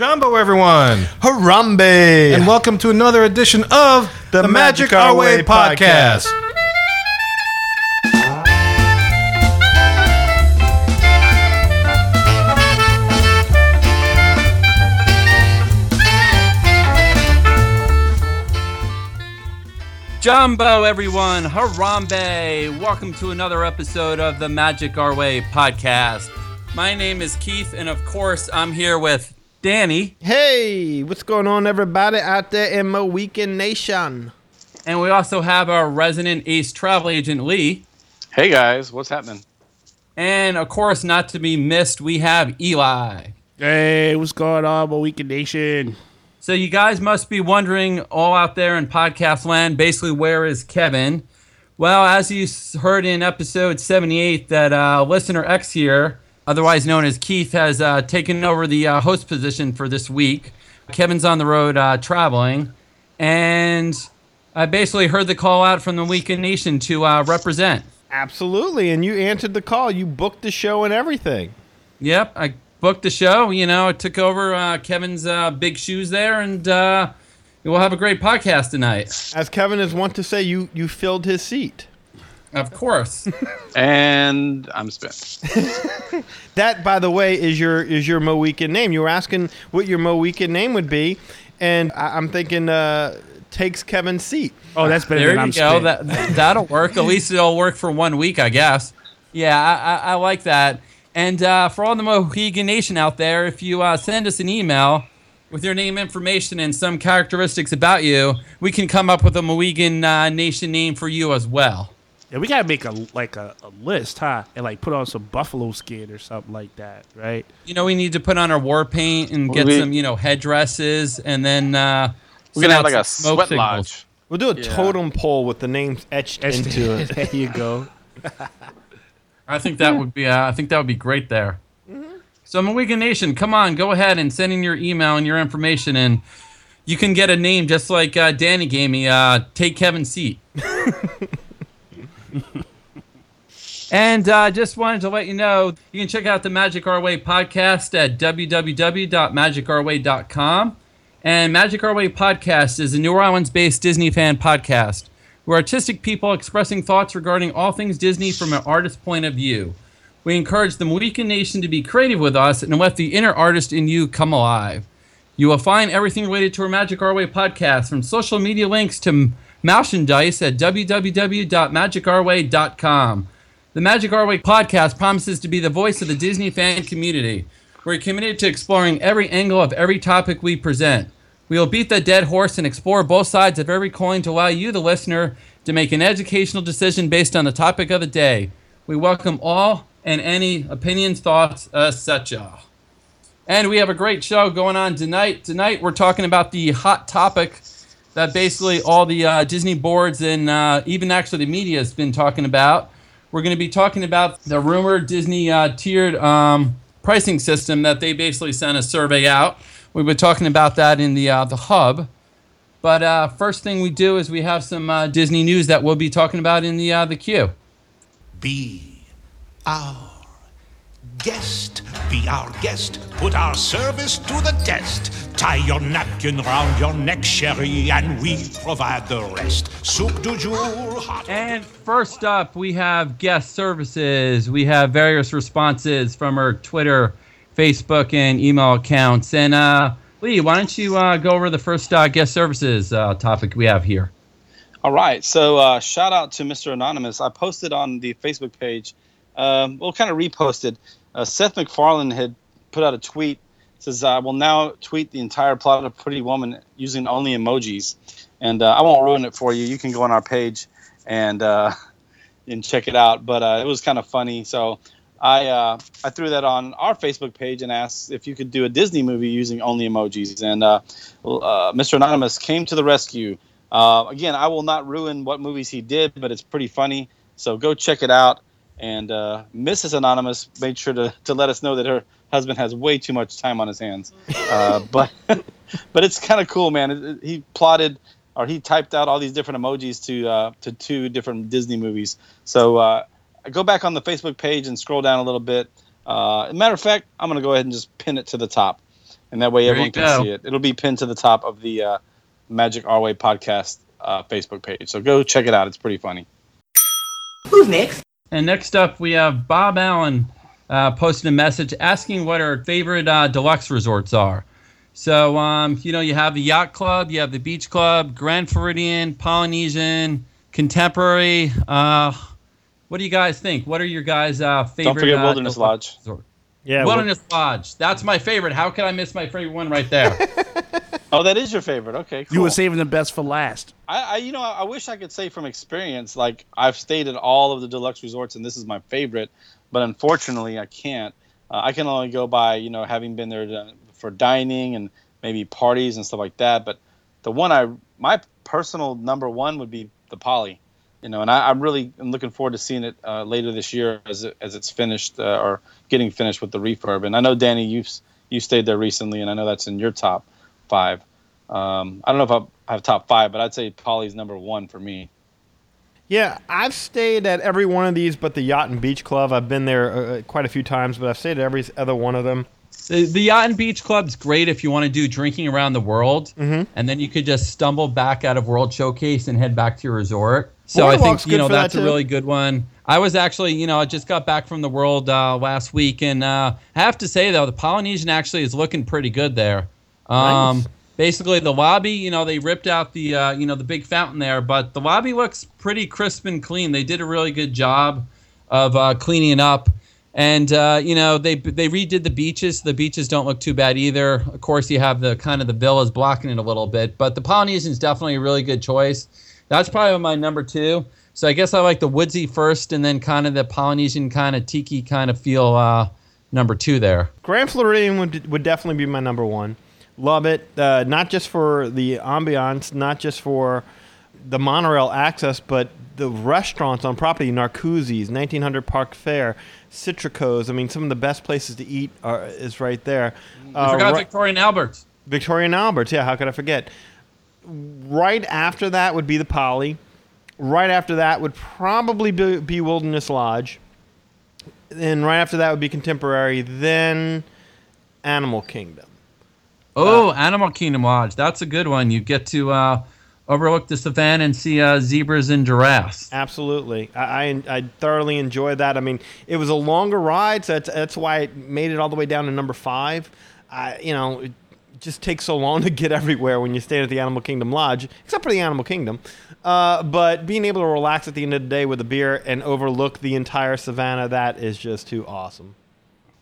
Jumbo, everyone, Harambe! and welcome to another edition of the, Magic, Our Way podcast. Jumbo, everyone, Harambe! Welcome to another episode of the Magic Our Way podcast. My name is Keith, and of course, I'm here with Danny, hey, what's going on, everybody out there in my weekend nation? and we also have our resident ace travel agent Lee. Hey guys, what's happening? And of course, not to be missed, we have Eli. Hey, what's going on, my Weekend Nation? So, you guys must be wondering, all out there in podcast land, basically, where is Kevin? Well, as you heard in episode 78, that uh, listener X here, otherwise known as Keith, has uh, taken over the uh, host position for this week. Kevin's on the road uh, traveling, and I basically heard the call out from the Weekend Nation to uh, represent. Absolutely, and you answered the call. You booked the show and everything. Yep, I booked the show. You know, I took over uh, Kevin's uh, big shoes there, and uh, we'll have a great podcast tonight. As Kevin is wont to say, you you filled his seat. Of course. And I'm spent. That, by the way, is your is your Mo Weekend name. You were asking what your Mo Weekend name would be, and I, I'm thinking uh, takes Kevin's seat. Oh, that's better there than you I'm go. spent. That that'll work. At least it'll work for one week, I guess. Yeah, I, I, I like that. And uh, for all the Mohegan Nation out there, if you uh, send us an email with your name, information, and some characteristics about you, we can come up with a Mohegan uh, Nation name for you as well. Yeah, we gotta make a like a, a list, huh? And like put on some buffalo skin or something like that, right? You know, we need to put on our war paint and get We- some, you know, headdresses, and then uh, We're gonna have like a some smoke sweat signals. lodge. We'll do a Yeah. totem pole with the names etched into it. there you go. I think that would be. Uh, I think that would be great there. So, Mohegan Nation, come on, go ahead and send in your email and your information, and you can get a name just like uh, Danny gave me. Uh, take Kevin's seat. and uh, just wanted to let you know you can check out the Magic Our Way podcast at www.magicourway.com. And Magic Our Way podcast is a New Orleans-based Disney fan podcast. We're artistic people expressing thoughts regarding all things Disney from an artist's point of view. We encourage the Mohican Nation to be creative with us and let the inner artist in you come alive. You will find everything related to our Magic Our Way podcast, from social media links to merchandise at www.magicourway.com. The Magic Our Way podcast promises to be the voice of the Disney fan community. We're committed to exploring every angle of every topic we present. We will beat the dead horse and explore both sides of every coin to allow you, the listener, to make an educational decision based on the topic of the day. We welcome all and any opinions, thoughts, etc. And we have a great show going on tonight. Tonight we're talking about the hot topic that basically all the uh, Disney boards and uh, even actually the media has been talking about. We're going to be talking about the rumored Disney uh, tiered um, pricing system that they basically sent a survey out. We've been talking about that in the uh, the hub. But uh, first thing we do is we have some uh, Disney news that we'll be talking about in the the queue. Be our guest. Be our guest. Put our service to the test. Tie your napkin round your neck, Sherry, and we provide the rest. Soup du jour, hot. And first up, we have guest services. We have various responses from our Twitter, Facebook, and email accounts. And uh, Lee, why don't you uh, go over the first uh, guest services uh, topic we have here? All right. So uh, shout out to Mr. Anonymous. I posted on the Facebook page. Um, well, kind of reposted. Uh, Seth MacFarlane had put out a tweet. Says I will now tweet the entire plot of Pretty Woman using only emojis, and uh, I won't ruin it for you. You can go on our page and uh, and check it out. But uh, it was kind of funny. So I uh, I threw that on our Facebook page and asked if you could do a Disney movie using only emojis. And uh, uh, Mr. Anonymous came to the rescue. Uh, again, I will not ruin what movies he did, but it's pretty funny. So go check it out. And uh, Mrs. Anonymous made sure to, to let us know that her husband has way too much time on his hands. Uh, but but it's kind of cool, man. It- it- he plotted or he typed out all these different emojis to uh, to two different Disney movies. So uh, go back on the Facebook page and scroll down a little bit. Uh, as a matter of fact, I'm going to go ahead and just pin it to the top. and that way There everyone can go. see it. It'll be pinned to the top of the uh, Magic Our Way podcast uh, Facebook page. So go check it out. It's pretty funny. And next up, we have Bob Allen uh, posted a message asking what our favorite uh, deluxe resorts are. So, um, you know, you have the Yacht Club, you have the Beach Club, Grand Floridian, Polynesian, Contemporary. Uh, what do you guys think? What are your guys' uh, favorite? Don't forget uh, Wilderness Lodge. resort? Yeah. Wilderness Lodge. That's my favorite. How could I miss my favorite one right there? Oh, that is your favorite. Okay, cool. You were saving the best for last. I, I you know I wish I could say from experience like I've stayed at all of the deluxe resorts and this is my favorite, but unfortunately I can't. Uh, I can only go by you know having been there to, for dining and maybe parties and stuff like that. But the one I my personal number one would be the Poly, you know, and I, I'm really am looking forward to seeing it uh, later this year as it, as it's finished uh, or getting finished with the refurb. And I know Danny you've you stayed there recently, and I know that's in your top five. Um, I don't know if I have top five, but I'd say Poly's number one for me. Yeah, I've stayed at every one of these, but the Yacht and Beach Club. I've been there uh, quite a few times, but I've stayed at every other one of them. The, the Yacht and Beach Club's great if you want to do drinking around the world, Mhm. and then you could just stumble back out of World Showcase and head back to your resort. So I think you know for that, that's a really good one. I was actually, you know, I just got back from the World uh, last week, and uh, I have to say though, the Polynesian actually is looking pretty good there. Um, Nice. Basically, the lobby, you know, they ripped out the, uh, you know, the big fountain there, but the lobby looks pretty crisp and clean. They did a really good job of uh, cleaning it up. And uh, you know they they redid the beaches. The beaches don't look too bad either. Of course, you have the kind of the villas blocking it a little bit, but the Polynesian is definitely a really good choice. That's probably my number two. So I guess I like the woodsy first, and then kind of the Polynesian kind of tiki kind of feel uh, number two there. Grand Floridian would, would definitely be my number one. Love it, uh, not just for the ambiance, not just for the monorail access, but the restaurants on property, Narcoossee's, 1900 Park Fair, Citrico's. I mean, some of the best places to eat are, is right there. I Uh, forgot ri- Victoria Albert's. Victorian Alberts, yeah, how could I forget? Right after that would be the Poly. Right after that would probably be, be Wilderness Lodge. Then right after that would be Contemporary. Then Animal Kingdom. Oh, Animal Kingdom Lodge. That's a good one. You get to uh, overlook the savannah and see uh, zebras and giraffes. Absolutely, I, I I thoroughly enjoyed that. I mean, it was a longer ride, so that's that's why it made it all the way down to number five. I, you know, it just takes so long to get everywhere when you stay at the Animal Kingdom Lodge, except for the Animal Kingdom. Uh, but being able to relax at the end of the day with a beer and overlook the entire savannah, that is just too awesome.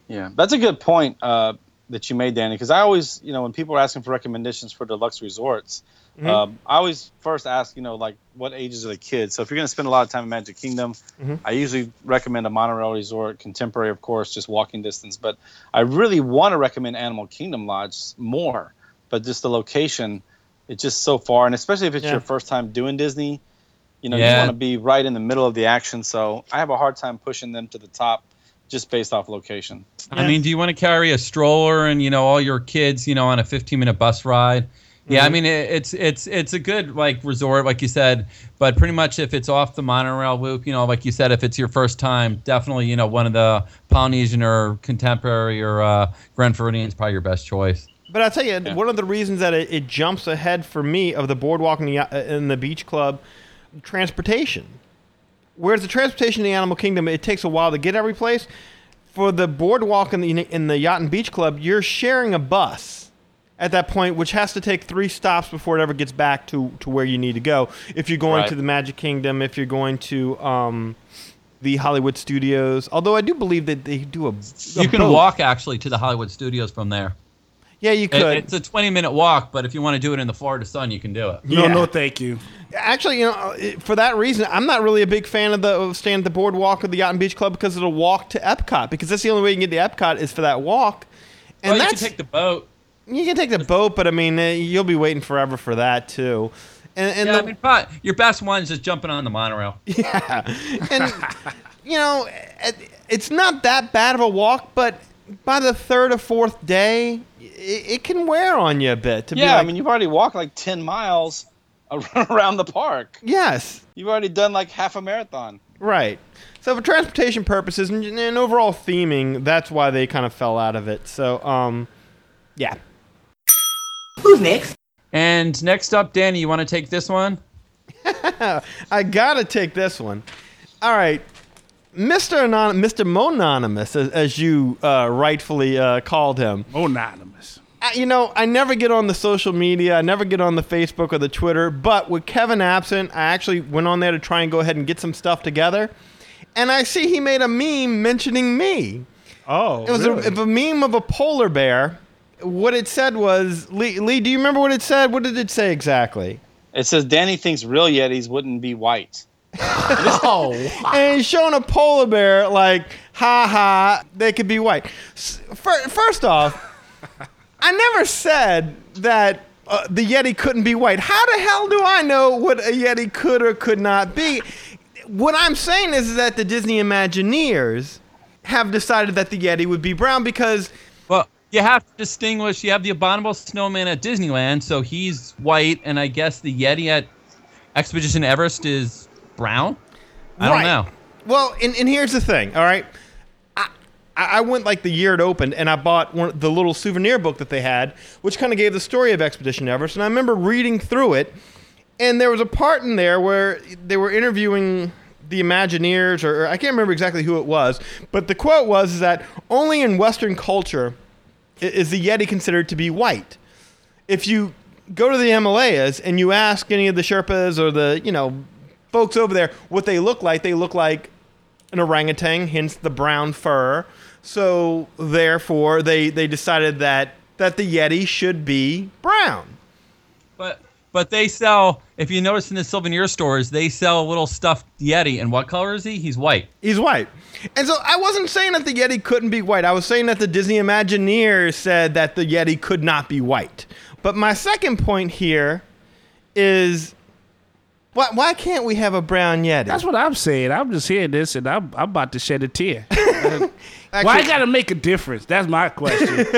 Yeah, that's a good point uh, that you made, Danny. Because I always, you know, when people are asking for recommendations for deluxe resorts, Mm-hmm. um, I always first ask, you know, like what ages are the kids? So if you're going to spend a lot of time in Magic Kingdom, Mhm. I usually recommend a monorail resort, contemporary, of course, just walking distance. But I really want to recommend Animal Kingdom Lodge more, but just the location, it's just so far, and especially if it's Yeah. your first time doing Disney. You know, Yeah. you want to be right in the middle of the action. So I have a hard time pushing them to the top just based off location. I mean, do you want to carry a stroller and you know all your kids, you know, on a 15 minute bus ride? Yeah, I mean it, it's it's it's a good like resort, like you said. But pretty much if it's off the monorail loop, you know, like you said, if it's your first time, definitely you know one of the Polynesian or Contemporary or uh, Grand Floridian is probably your best choice. But I'll tell you, one of the reasons that it, it jumps ahead for me of the boardwalk and the, uh, and the beach club, transportation. Whereas the transportation in the Animal Kingdom, it takes a while to get every place. For the boardwalk and the, in the yacht and beach club, you're sharing a bus at that point, which has to take three stops before it ever gets back to, to where you need to go. If you're going Right. to the Magic Kingdom, if you're going to um, the Hollywood Studios, although I do believe that they do a, a You can boat. walk actually to the Hollywood Studios from there. Yeah, you It- could. it's a 20 minute walk, but if you want to do it in the Florida sun, you can do it. No, Yeah. no, thank you. Actually, you know, for that reason, I'm not really a big fan of the of staying at the boardwalk or the Yacht and Beach Club because it'll walk to Epcot. Because that's the only way you can get to Epcot is for that walk. And Well, you that's can take the boat. you can take the boat, but I mean, uh, you'll be waiting forever for that too. And, and Yeah, the, I mean, pro- your best one is just jumping on the monorail. yeah, and you know, it, it's not that bad of a walk, but by the third or fourth day, it, it can wear on you a bit. To be Yeah, like, I mean, you've already walked like 10 miles around the park. yes, You've already done like half a marathon. Right. So for transportation purposes and, and overall theming, that's why they kind of fell out of it. So, um, yeah, Who's next? And next up, Danny, you want to take this one? I gotta take this one. All right, Mr. Anon- Mr. Mononymous, as, as you uh, rightfully uh, called him. Anonymous. I- You know, I never get on the social media. I never get on the Facebook or the Twitter. But with Kevin absent, I actually went on there to try and go ahead and get some stuff together. And I see he made a meme mentioning me. Oh, It was really? a, a meme of a polar bear. What it said was, Lee, Lee, do you remember what it said? What did it say exactly? It says Danny thinks real Yetis wouldn't be white. oh, and he's showing a polar bear like, ha ha, they could be white. First off, I never said that uh, the Yeti couldn't be white. How the hell do I know what a Yeti could or could not be? What I'm saying is that the Disney Imagineers have decided that the Yeti would be brown because Well, you have to distinguish. You have the abominable snowman at Disneyland, so he's white, and I guess the Yeti at Expedition Everest is brown. I don't know. Well, and, and here's the thing, all right? I, I went like the year it opened and I bought one, the little souvenir book that they had, which kind of gave the story of Expedition Everest. And I remember reading through it, and there was a part in there where they were interviewing the Imagineers, or, or I can't remember exactly who it was, but the quote was is that only in Western culture is the Yeti considered to be white. If you go to the Himalayas and you ask any of the Sherpas or the, you know, folks over there what they look like, they look like an orangutan, hence the brown fur. So therefore, they they decided that that the Yeti should be brown. But but they sell. If you notice in the souvenir stores, they sell a little stuffed Yeti. And what color is he? He's white. He's white. And so I wasn't saying that the Yeti couldn't be white. I was saying that the Disney Imagineers said that the Yeti could not be white. But my second point here is why, why can't we have a brown Yeti? that's what I'm saying. I'm just hearing this, and I'm, I'm about to shed a tear. Why I gotta make a difference? That's my question.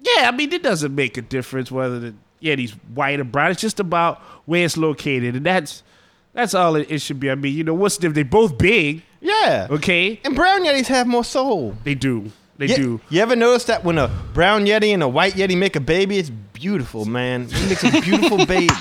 yeah, I mean, it doesn't make a difference whether the Yeti's white or brown. It's just about where it's located, and that's that's all it, it should be. I mean, you know, what's the, they both big, yeah. okay? And brown Yetis have more soul. They do, they do. You ever notice that when a brown Yeti and a white Yeti make a baby, it's beautiful, man. It makes a beautiful baby.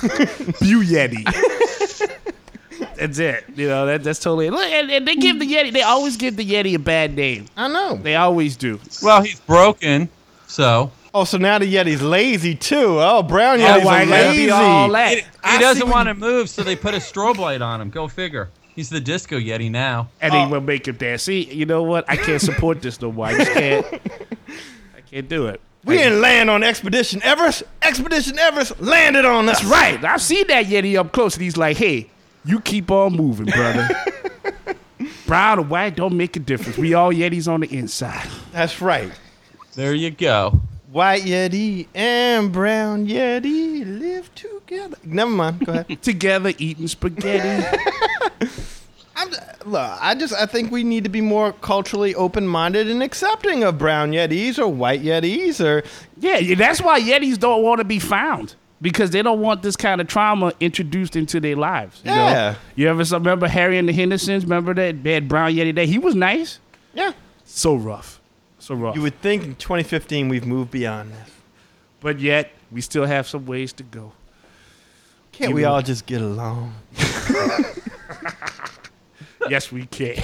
Bew Yeti. that's it. You know, that, that's totally it. Look, and, and they give the Yeti. They always give the Yeti a bad name. I know. They always do. Well, he's broken. So Oh, so now the Yeti's lazy too. Oh, brown Oh, Yeti's why are it gotta be lazy. all that? he, he doesn't want to move, so they put a strobe light on him. Go figure. He's the disco Yeti now. And they oh. will make him dance. See, you know what? I can't support this no more. I just can't. I can't do it. We didn't land on Expedition Everest. Expedition Everest landed on us. That's right. I've seen that Yeti up close, and he's like, "Hey, you keep on moving, brother. Brown or white don't make a difference. We all Yetis on the inside. That's right. There you go. White Yeti and brown Yeti live together. Never mind. Go ahead. Together eating spaghetti. I'm, look, I just I think we need to be more culturally open-minded and accepting of brown Yetis or white Yetis or yeah, yeah, that's why Yetis don't want to be found because they don't want this kind of trauma introduced into their lives. You know? Yeah. You ever remember Harry and the Hendersons? Remember that bad brown Yeti day? He was nice. yeah. So rough. So rough. You would think in 2015 we've moved beyond this. but yet we still have some ways to go. Can't You we would- all just get along? yes, we can.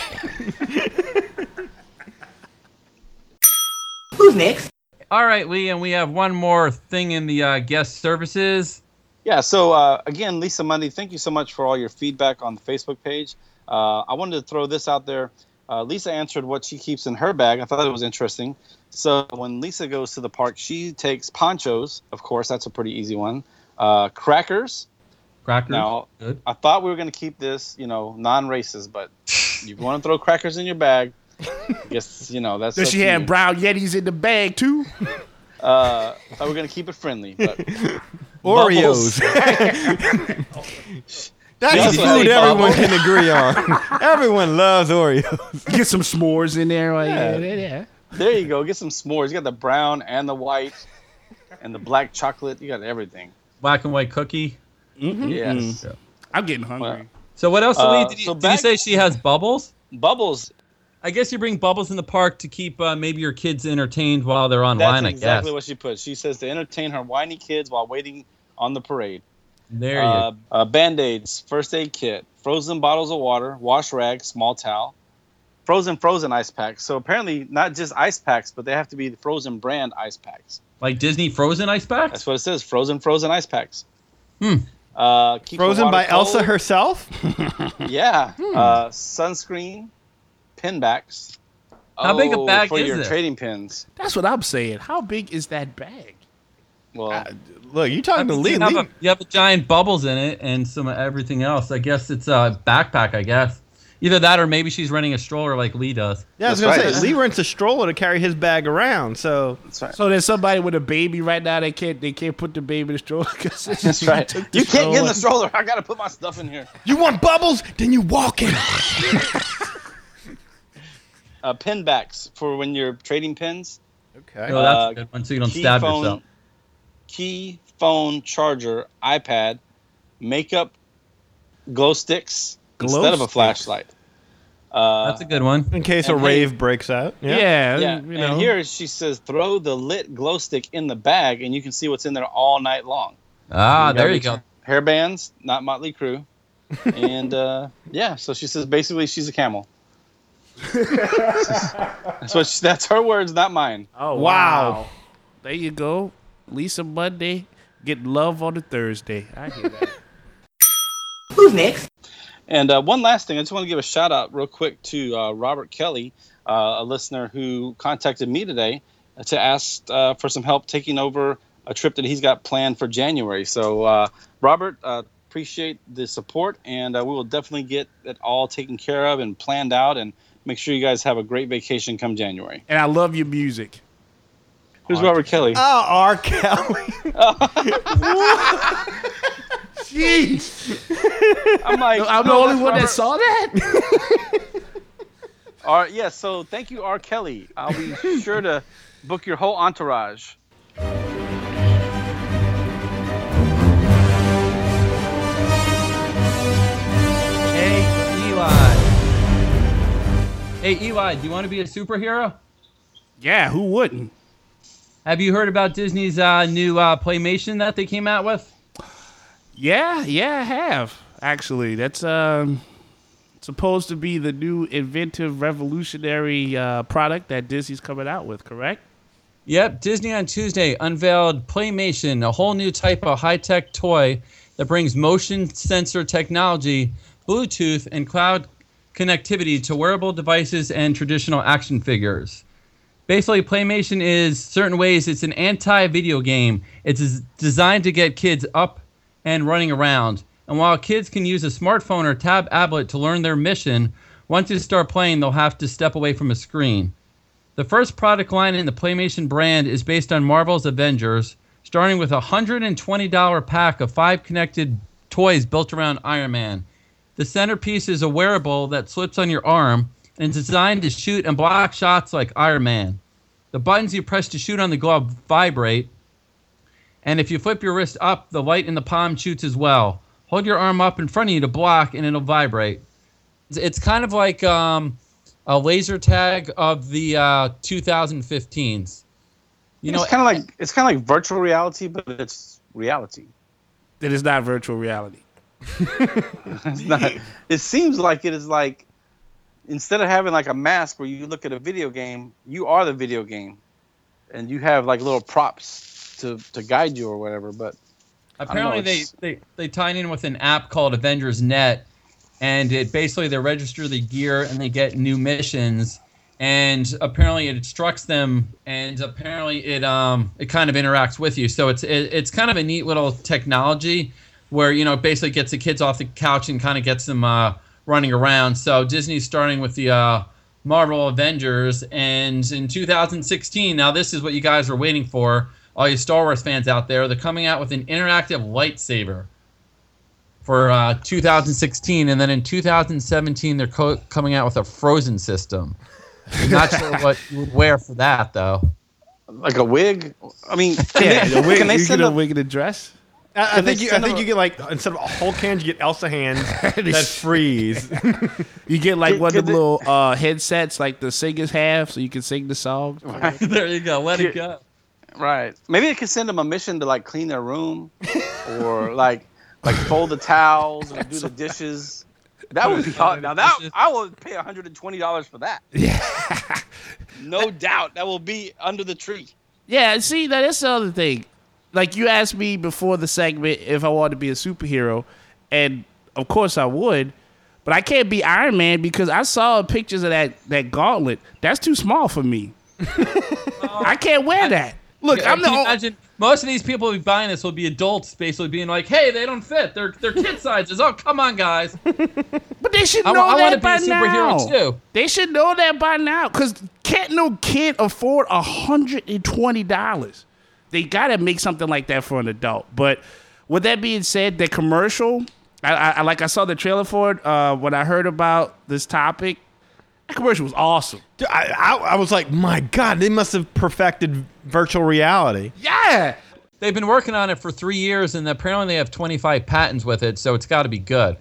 Who's next? All right, Lee, and we have one more thing in the uh, guest services. Yeah. So uh, again, Lisa Mundy, thank you so much for all your feedback on the Facebook page. Uh, I wanted to throw this out there. Uh, Lisa answered what she keeps in her bag. I thought it was interesting. So when Lisa goes to the park, she takes ponchos. Of course, that's a pretty easy one. Uh, crackers. Crackers. Now, Good. I thought we were going to keep this, you know, non-racist, but you want to throw crackers in your bag. I guess you know that's. Does she to have you. brown Yetis in the bag too? Uh, I thought we were going to keep it friendly, but Oreos. That's She a food had everyone bubbles. can agree on. everyone loves Oreos. Get some s'mores in there. Like, yeah. Yeah. Yeah, yeah. there you go. Get some s'mores. You got the brown and the white, and the black chocolate. You got everything. Black and white cookie. Yes. I'm getting hungry. Well, So what else, Uh, Lee? Did, you, so did you say she has bubbles? Bubbles. I guess you bring bubbles in the park to keep uh, maybe your kids entertained while they're online. That's I exactly guess. what she put. She says to entertain her whiny kids while waiting on the parade. there you. Uh, uh, Band aids, first aid kit, frozen bottles of water, wash rag, small towel, frozen frozen ice packs. So apparently, not just ice packs, but they have to be the frozen brand ice packs. like Disney Frozen ice packs. That's what it says. Frozen frozen ice packs. Hmm. Uh, keep Frozen water by Elsa herself. Yeah. Hmm. Uh, sunscreen, pin backs. How big a Oh, bag for is your it? trading pins? That's what I'm saying. How big is that bag? Well, Uh, Look, you're talking to mean, Lee? you, have Lee- a, you have a giant bubbles in it and some of everything else. I guess it's a backpack. I guess either that or maybe she's running a stroller like Lee does. yeah, I was That's gonna right. say Lee rents a stroller to carry his bag around. So that's right. So there's somebody with a baby right now. They can't. They can't put the baby in the stroller because That's right. You can't get in the stroller. I gotta put my stuff in here. you want bubbles? Then you walk in. Uh, pin backs for when you're trading pins. Okay. Oh, that's Uh, a good one, so you don't stab phone, yourself. Key, phone, charger, iPad, makeup, glow sticks Glow instead of a sticks. flashlight. Uh, That's a good one. In case a And hey- rave breaks out. Yeah, Yeah. yeah, you know. and here she says throw the lit glow stick in the bag, and you can see what's in there all night long. Ah, gotta there you go. Hair bands, not Motley Crue, and uh, yeah. So she says basically she's a camel. that's what she, that's her words, not mine. oh Wow. wow. There you go. Lisa Monday get love on a Thursday. I hear that. And uh, one last thing, I just want to give a shout out real quick to uh, Robert Kelly, uh, a listener who contacted me today to ask uh, for some help taking over a trip that he's got planned for January. So, uh, Robert, uh, appreciate the support, and uh, we will definitely get it all taken care of and planned out, and make sure you guys have a great vacation come January. and I love your music. Who's Robert Kelly? Oh, R. Kelly. Jeez, I'm like, I'm the only that's one that saw that. R- yeah, so thank you, R. Kelly. I'll be sure to book your whole entourage. Hey, Eli. Hey, Eli, do you want to be a superhero? yeah, who wouldn't? Have you heard about Disney's uh, new uh, Playmation that they came out with? Yeah, yeah, I have actually. That's um supposed to be the new inventive, revolutionary uh, product that Disney's coming out with. Correct? Yep, Disney on Tuesday unveiled Playmation, a whole new type of high tech toy that brings motion sensor technology, Bluetooth, and cloud connectivity to wearable devices and traditional action figures. Basically, Playmation is certain ways it's an anti video game. It's designed to get kids up and running around. And while kids can use a smartphone or tab tablet to learn their mission, once you start playing, they'll have to step away from a screen. The first product line in the Playmation brand is based on Marvel's Avengers, starting with a $120 pack of five connected toys built around Iron Man. The centerpiece is a wearable that slips on your arm and is designed to shoot and block shots like Iron Man. The buttons you press to shoot on the glove vibrate, and if you flip your wrist up, the light in the palm shoots as well. Hold your arm up in front of you to block, and it'll vibrate. It's- It's kind of like um, a laser tag of the uh, 2015s. You know, it's kind of like it's kind of like virtual reality, but it's reality. It is not virtual reality. It's not. It seems like it is like instead of having like a mask where you look at a video game, you are the video game, and you have like little props to to guide you or whatever. But apparently they, they they tie in with an app called Avengers Net, and it basically they register the gear and they get new missions, and apparently it instructs them, and apparently it um it kind of interacts with you. So it's it, it's kind of a neat little technology where you know it basically gets the kids off the couch and kind of gets them uh, running around. So Disney's starting with the uh, Marvel Avengers, and in 2016, now this is what you guys are waiting for, all you Star Wars fans out there. They're coming out with an interactive lightsaber for uh, 2016, and then in 2017 they're co- coming out with a Frozen system. I'm not sure what you would wear for that though. like a wig. I mean, can Yeah, they, the wig, can they you send get a a, wig and a dress. I, I think you. I think them- you get like instead of a Hulk hands, you get Elsa hands that freeze. You get like Could- one of the they- little uh, headsets, like the singers have, so you can sing the song. there you go. Let it go. Right. Maybe they could send them a mission to like clean their room, or like like fold the towels or do the dishes. That would be hot. Now that I would pay hundred and twenty dollars for that. Yeah. no doubt that will be under the tree. Yeah, see, that's the other thing. Like you asked me before the segment if I wanted to be a superhero, and of course I would, but I can't be Iron Man because I saw pictures of that that gauntlet. That's too small for me. I can't wear that. Look, Yeah, I'm the can you only. imagine most of these people who be buying this will be adults, basically being like, "Hey, they don't fit. They're they're kid sizes. Oh, come on, guys. But they should know I that want to be by a superhero now. too." They should know that by now. Cause can't no kid afford hundred and twenty dollars? They gotta make something like that for an adult. But with that being said, the commercial, I, I I- like I saw the trailer for it. Uh, when I heard about this topic, that commercial was awesome. Dude, I, I, I was like, my God, they must have perfected virtual reality. Yeah. They've been working on it for three years, and apparently they have 25 patents with it, so it's got to be good.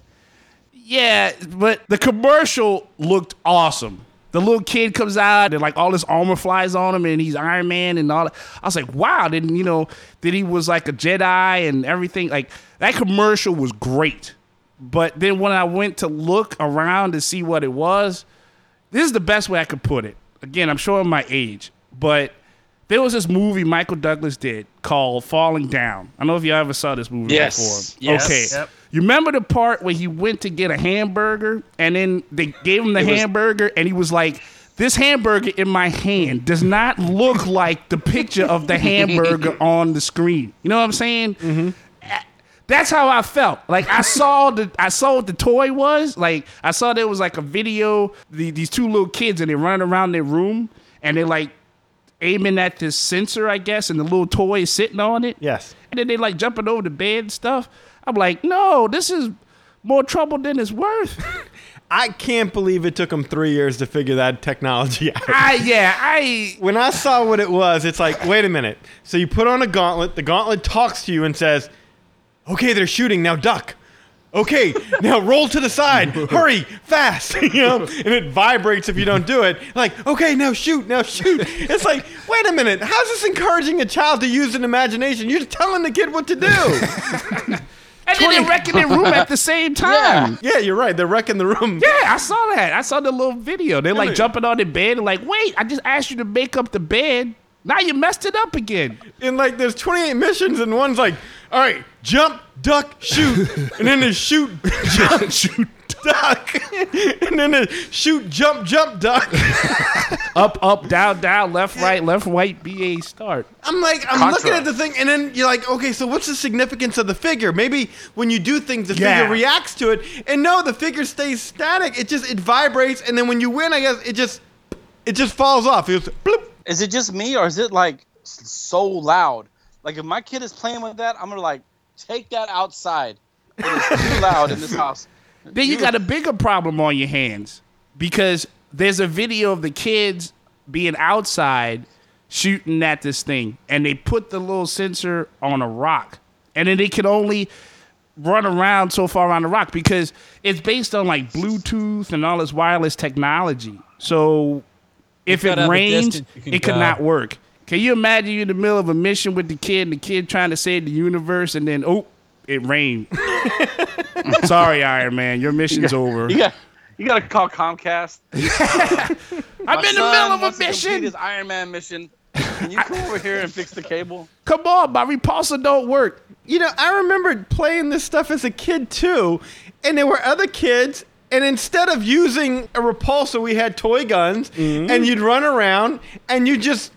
Yeah, but the commercial looked awesome. The little kid comes out and like all this armor flies on him and he's Iron Man and all that. I was like, wow, then you know, that he was like a Jedi and everything. Like that commercial was great. But then when I went to look around to see what it was, this is the best way I could put it. Again, I'm showing my age, but there was this movie Michael Douglas did called Falling Down. I don't know if you ever saw this movie Yes. before. Yes. Okay. Yep. You remember the part where he went to get a hamburger and then they gave him the was- hamburger and he was like, this hamburger in my hand does not look like the picture of the hamburger on the screen. You know what I'm saying? Mm-hmm. That's how I felt. Like I saw the I saw what the toy was. Like I saw there was like a video. The, these two little kids and they running around their room and they like aiming at this sensor, I guess, and the little toy is sitting on it. Yes. And then they like jumping over the bed and stuff. I'm like, no, this is more trouble than it's worth. I can't believe it took them three years to figure that technology out. I yeah, I when I saw what it was, it's like, wait a minute. So you put on a gauntlet, the gauntlet talks to you and says, okay, they're shooting, now duck. Okay, now roll to the side. Hurry, fast. you know, and it vibrates if you don't do it. Like, okay, now shoot, now shoot. It's like, wait a minute. How's this encouraging a child to use an imagination? You're just telling the kid what to do. and then they're wrecking their room at the same time. yeah, yeah. you're right. They're wrecking the room. Yeah, I saw that. I saw the little video. They're like jumping on the bed and like, wait, I just asked you to make up the bed. Now you messed it up again. And like, there's 28 missions, and one's like, all right, jump, duck, shoot, and then there's shoot, jump, shoot, duck, and then there's shoot, jump, jump, duck. Up, up, down, down, left, right, left, right, BA start. I'm like, I'm Contra. looking at the thing, and then you're like, okay, so what's the significance of the figure? Maybe when you do things, the Yeah. figure reacts to it, and no, the figure stays static. It just it vibrates, and then when you win, I guess it just it just falls off. It goes bloop. Is it just me or is it like s- so loud? Like if my kid is playing with that, I'm gonna like take that outside. It is too loud in this house. Then you got a bigger problem on your hands because there's a video of the kids being outside shooting at this thing, and they put the little sensor on a rock, and then they can only run around so far around the rock because it's based on like Bluetooth and all this wireless technology. So if it have rains, distance it could go. not work. Can you imagine you in the middle of a mission with the kid, and the kid trying to save the universe, and then oh, it rained. Sorry, Iron Man, your mission's over. You got you gotta call Comcast. I'm in the middle of a mission. His Iron Man mission. Can you come over here and fix the cable? Come on, my repulsor don't work. You know, I remember playing this stuff as a kid too, and there were other kids. And instead of using a repulsor, we had toy guns, mm-hmm. and you'd run around and you just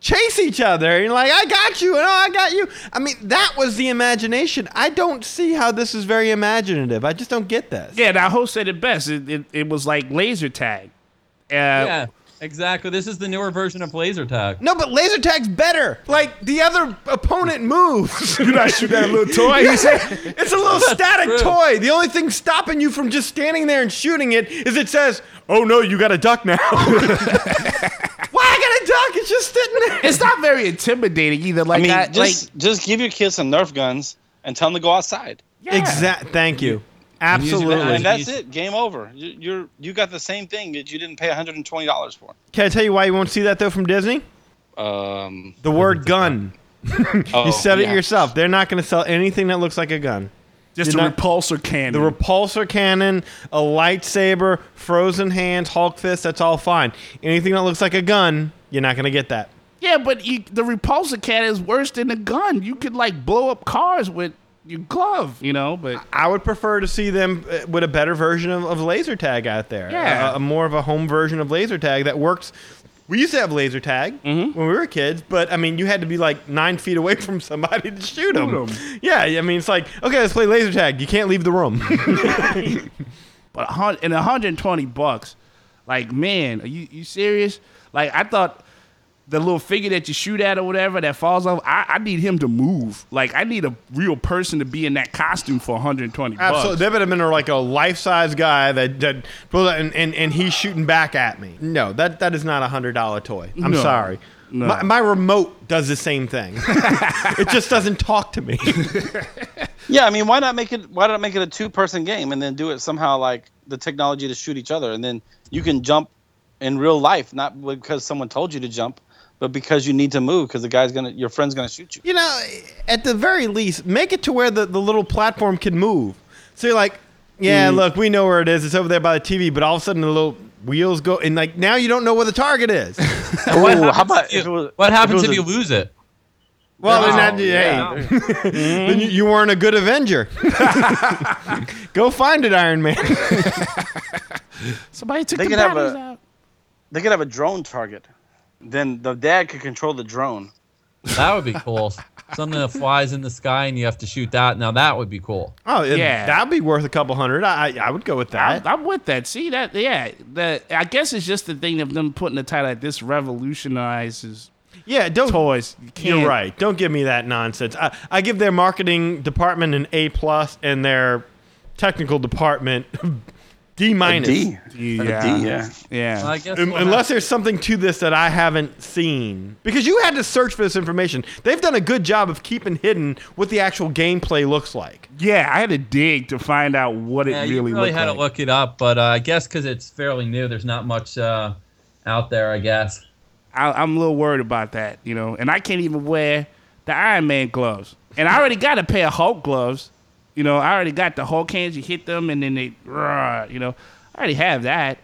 chase each other. And you're like, I got you, and oh, I got you. I mean, that was the imagination. I don't see how this is very imaginative. I just don't get this. Yeah, now host said it best. It, it, it was like laser tag. Uh, Yeah, exactly. This is the newer version of laser tag. No, but laser tag's better. Like the other opponent moves. You're not shooting that little toy. It's a little static true. toy. The only thing stopping you from just standing there and shooting it is it says, "Oh no, you got to duck now." Why I duck? It's just sitting there. it's not very intimidating either. I Like, mean, I, just like just give your kids some Nerf guns and tell them to go outside. Yeah. Exact. Thank you. Absolutely. And that's it. Game over. You, you're you got the same thing that you didn't pay 120 dollars for. Can I tell you why you won't see that though from Disney? Um, The word gun. oh, you said it yeah. yourself. They're not going to sell anything that looks like a gun. Just You're a not- repulsor cannon. The repulsor cannon, a lightsaber, frozen hands, Hulk fist, that's all fine. Anything that looks like a gun, you're not going to get that. yeah, but you, the repulsor cat is worse than the gun. You could like blow up cars with your glove, you know. But I would prefer to see them uh, with a better version of, of laser tag out there. Yeah. A, a more of a home version of laser tag that works. We used to have laser tag when we were kids, but I mean, you had to be like nine feet away from somebody to shoot them. Yeah, I mean, it's like, okay, let's play laser tag. You can't leave the room. but a hun- 120 bucks, like man, are you you serious? Like I thought the little figure that you shoot at or whatever that falls off. I, I need him to move. Like I need a real person to be in that costume for 120 Absolutely. bucks. There would have been like a life size guy that, that and, and, and he's shooting back at me. No, that, that is not a hundred dollar toy. I'm No. sorry. No. My, my remote does the same thing. it just doesn't talk to me. Yeah, I mean, why not make it? Why not make it a two-person game and then do it somehow like the technology to shoot each other, and then you can jump in real life, not because someone told you to jump, but because you need to move because the guy's gonna, your friend's gonna shoot you. you know, at the very least, make it to where the, the little platform can move. So you're like, yeah, mm-hmm. look, we know where it is. It's over there by the TV, but all of a sudden the little wheels go, and like now you don't know where the target is. What Ooh, happens, how about if, you, was- what happens was if, a- you lose it? Well, then, Oh, that, yeah. hey, then you, you weren't a good Avenger. Go find it, Iron Man. Somebody took They the could batteries a- out. They could have a drone target. Then the dad could control the drone. That would be cool. Something that flies in the sky and you have to shoot that. Now that would be cool. Oh, Yeah. yeah, that'd be worth a couple hundred. I I I would go with that. I'm, I'm with that. See that? Yeah. The I guess it's just the thing of them putting the title like this revolutionizes yeah, don't. toys. You You're right. Don't give me that nonsense. I, I give their marketing department an A plus and their technical department D A minus. D. Yeah. A D, yeah. Yeah. I guess Unless there's something to this that I haven't seen. Because you had to search for this information. They've done a good job of keeping hidden what the actual gameplay looks like. yeah, I had to dig to find out what it yeah, really, you really looked had like. to look it up, but uh, I guess because it's fairly new, there's not much uh, out there. I guess. I, I'm a little worried about that, you know. And I can't even wear the Iron Man gloves. And I already got a pair of Hulk gloves. You know, I already got the Hulk hands. You hit them, and then they, rah, you know, I already have that.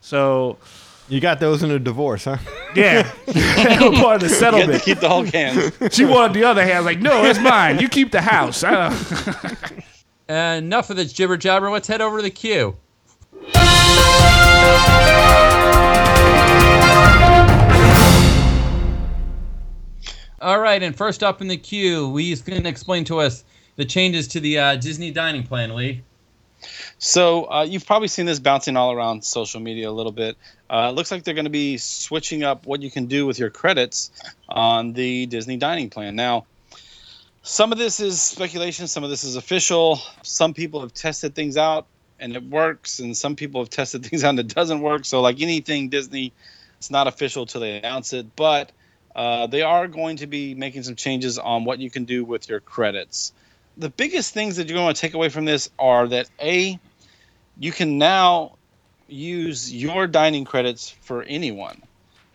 So You got those in a divorce, huh? yeah, part of the You get to settlement. keep the whole can. She wanted the other hand. Like, no, it's mine. You keep the house. Uh, enough of this jibber jabber. Let's head over to the queue. All right, and first up in the queue, Lee's going to explain to us the changes to the uh, Disney dining plan. Lee. So uh, you've probably seen this bouncing all around social media a little bit. Uh, it looks like they're going to be switching up what you can do with your credits on the Disney dining plan. Now, some of this is speculation, some of this is official. Some people have tested things out and it works, and some people have tested things out and it doesn't work. So, like anything Disney, it's not official till they announce it. But uh, they are going to be making some changes on what you can do with your credits. The biggest things that you're going to take away from this are that A, you can now use your dining credits for anyone.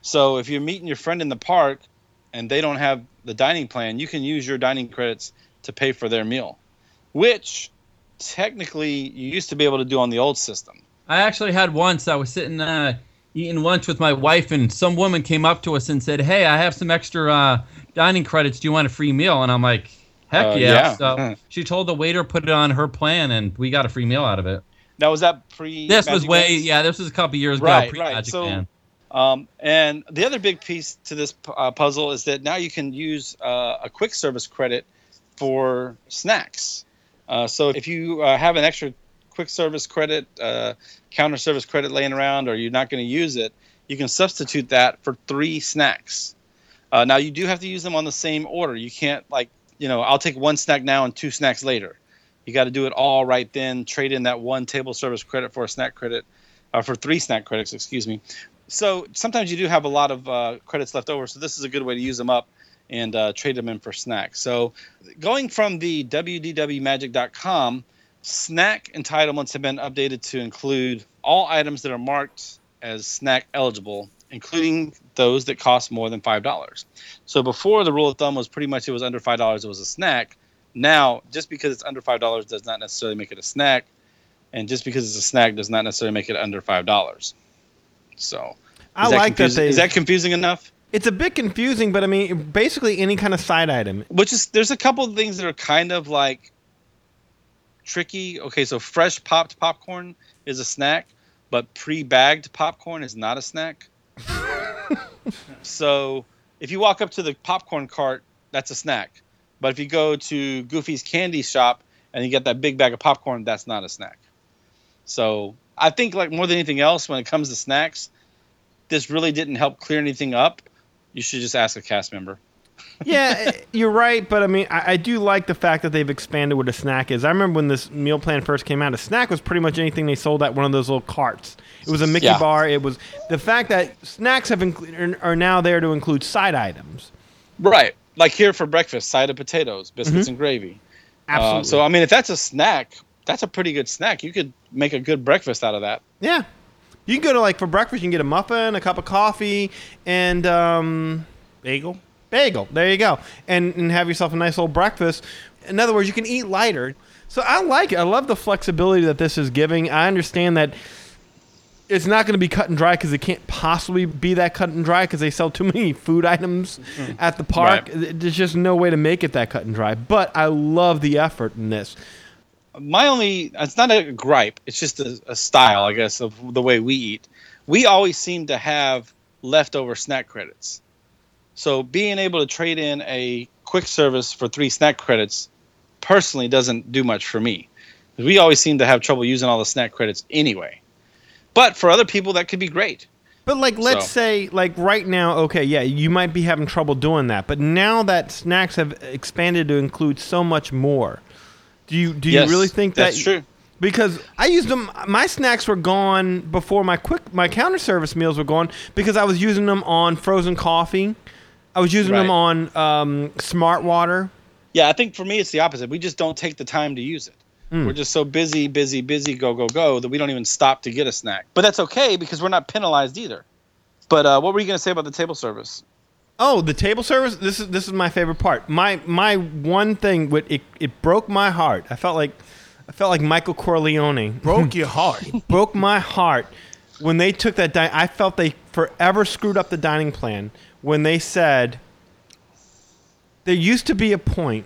So if you're meeting your friend in the park and they don't have the dining plan, you can use your dining credits to pay for their meal, which technically you used to be able to do on the old system. I actually had once. I was sitting uh, eating lunch with my wife, and some woman came up to us and said, "Hey, I have some extra uh, dining credits. Do you want a free meal?" And I'm like, "Heck Uh, yeah!" yeah. So she told the waiter put it on her plan, and we got a free meal out of it. Now was that pre? This was way, Bands? yeah, this was a couple years Right, ago, pre right. So- Man. Um, and the other big piece to this uh, puzzle is that now you can use uh, a quick service credit for snacks. Uh, so if you uh, have an extra quick service credit, uh, counter service credit laying around, or you're not going to use it, you can substitute that for three snacks. Uh, now you do have to use them on the same order. You can't like you know I'll take one snack now and two snacks later. You got to do it all right then. Trade in that one table service credit for a snack credit, uh, for three snack credits, excuse me. So sometimes you do have a lot of uh, credits left over. So this is a good way to use them up. and uh, trade them in for snacks. So, going from the wdwmagic.com, snack entitlements have been updated to include all items that are marked as snack eligible, including those that cost more than five dollars. So before the rule of thumb was pretty much it was under five dollars, it was a snack. Now, just because it's under five dollars does not necessarily make it a snack, and just because it's a snack does not necessarily make it under five dollars. So, I that like that they. Is that confusing enough? it's a bit confusing, but I mean, basically any kind of side item. Which is there's a couple of things that are kind of like tricky. Okay, so fresh popped popcorn is a snack, but pre-bagged popcorn is not a snack. So if you walk up to the popcorn cart, that's a snack. But if you go to Goofy's candy shop and you get that big bag of popcorn, that's not a snack. So I think like more than anything else, when it comes to snacks, this really didn't help clear anything up. You should just ask a cast member. Yeah, you're right, but I mean, I, I do like the fact that they've expanded what a snack is. I remember when this meal plan first came out, a snack was pretty much anything they sold at one of those little carts. It was a Mickey Yeah. bar. It was the fact that snacks have inclu- are, now there to include side items. Right. Like here for breakfast, side of potatoes, biscuits and gravy. Absolutely. Uh, so I mean, if that's a snack, that's a pretty good snack. You could make a good breakfast out of that. yeah, you can go to like for breakfast, you can get a muffin, a cup of coffee, and um, Bagel. Bagel. There you go, and and have yourself a nice little breakfast. In other words, you can eat lighter. So I like it. I love the flexibility that this is giving. I understand that it's not going to be cut and dry because it can't possibly be that cut and dry because they sell too many food items mm-hmm. at the park. Right. There's just no way to make it that cut and dry. But I love the effort in this. My only, it's not a gripe. It's just a, a style, I guess, of the way we eat. We always seem to have leftover snack credits. So being able to trade in a quick service for three snack credits personally doesn't do much for me. We always seem to have trouble using all the snack credits anyway. But for other people, that could be great. But like, let's So- say, like right now, okay, yeah, you might be having trouble doing that. But now that snacks have expanded to include so much more, do you do you really think that's that? true. Because I used them, my snacks were gone before my quick my counter service meals were gone because I was using them on frozen coffee. I was using them on um, smart water. Yeah, I think for me it's the opposite. We just don't take the time to use it. We're just so busy, busy, busy, go, go, go that we don't even stop to get a snack. But that's okay because we're not penalized either. But uh, what were you going to say about the table service? Oh, the table service. This is this is my favorite part. My my one thing, with it it broke my heart. I felt like I felt like Michael Corleone. Broke your heart. broke my heart when they took that. Di- I felt they forever screwed up the dining plan when they said there used to be a point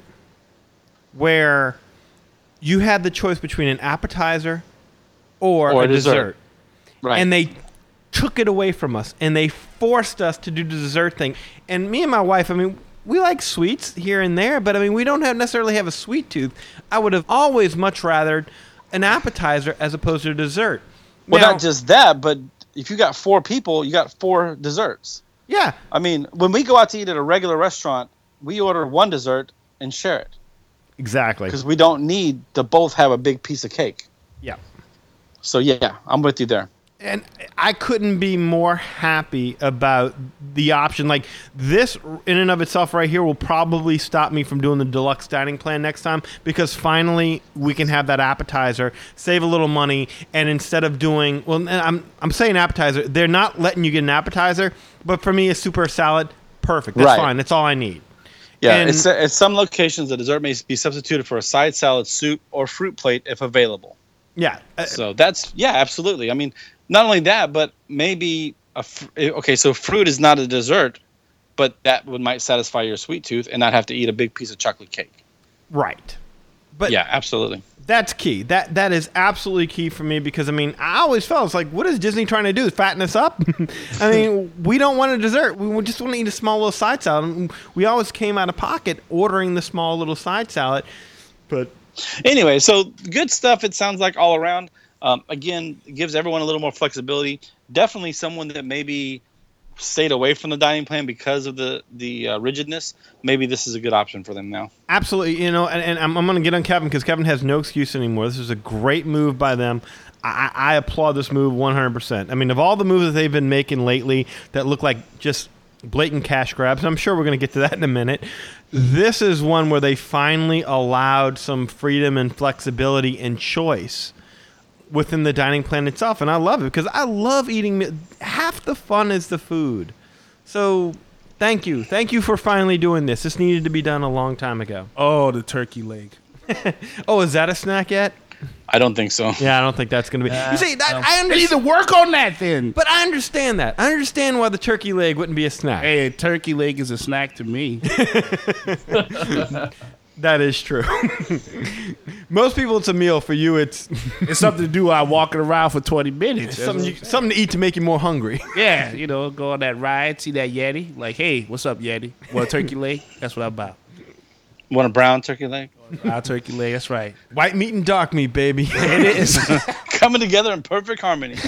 where you had the choice between an appetizer or, Or a dessert. dessert. Right. And they took it away from us and they forced us to do the dessert thing. And me and my wife, I mean, we like sweets here and there, but I mean, we don't have necessarily have a sweet tooth. I would have always much rather an appetizer as opposed to a dessert. well, Now- not just that, but if you got four people, you got four desserts. Yeah, I mean, when we go out to eat at a regular restaurant, we order one dessert and share it exactly. because we don't need to both have a big piece of cake. Yeah. So yeah, I'm with you there. And I couldn't be more happy about the option. Like this, in and of itself, right here, will probably stop me from doing the deluxe dining plan next time because finally we can have that appetizer, save a little money, and instead of doing well, I'm I'm saying appetizer, they're not letting you get an appetizer, but for me, a super salad, perfect. That's Right. fine. That's all I need. Yeah, And- it's, uh, at some locations, the dessert may be substituted for a side salad, soup, or fruit plate if available. Yeah. Uh, So that's yeah, absolutely. I mean, not only that, but maybe a fr- eh, okay. So fruit is not a dessert, but that would might satisfy your sweet tooth and not have to eat a big piece of chocolate cake. right. But yeah, absolutely. That's key. That that is absolutely key for me because I mean I always felt it's like what is Disney trying to do? Fatten us up? I mean we don't want a dessert. We we just want to eat a small little side salad. We always came out of pocket ordering the small little side salad. But Anyway, so good stuff. It sounds like all around. Um, again, gives everyone a little more flexibility. Definitely someone that maybe stayed away from the dining plan because of the the uh, rigidness. Maybe this is a good option for them now. absolutely, you know, and, and I'm, I'm going to get on Kevin because Kevin has no excuse anymore. This is a great move by them. I, I applaud this move 100%. I mean, of all the moves that they've been making lately that look like just blatant cash grabs. I'm sure we're going to get to that in a minute. This is one where they finally allowed some freedom and flexibility and choice within the dining plan itself, and I love it because I love eating. Half the fun is the food. So, thank you, thank you for finally doing this. This needed to be done a long time ago. Oh, the turkey leg. Oh, is that a snack yet? I don't think so. Yeah, I don't think that's going to be. Yeah, you see, that, no. I They need to work on that then. but I understand that. I understand why the turkey leg wouldn't be a snack. Hey, a turkey leg is a snack to me. That is true. Most people, it's a meal. For you, it's it's something to do while walking around for 20 minutes. something you, something to eat to make you more hungry. yeah, you know, go on that ride, see that Yeti. Like, hey, what's up, Yeti? Well, turkey leg? That's what I'm about. Want a brown turkey leg? Our turkey leg, that's right. White meat and dark meat, baby. It is. Coming together in perfect harmony.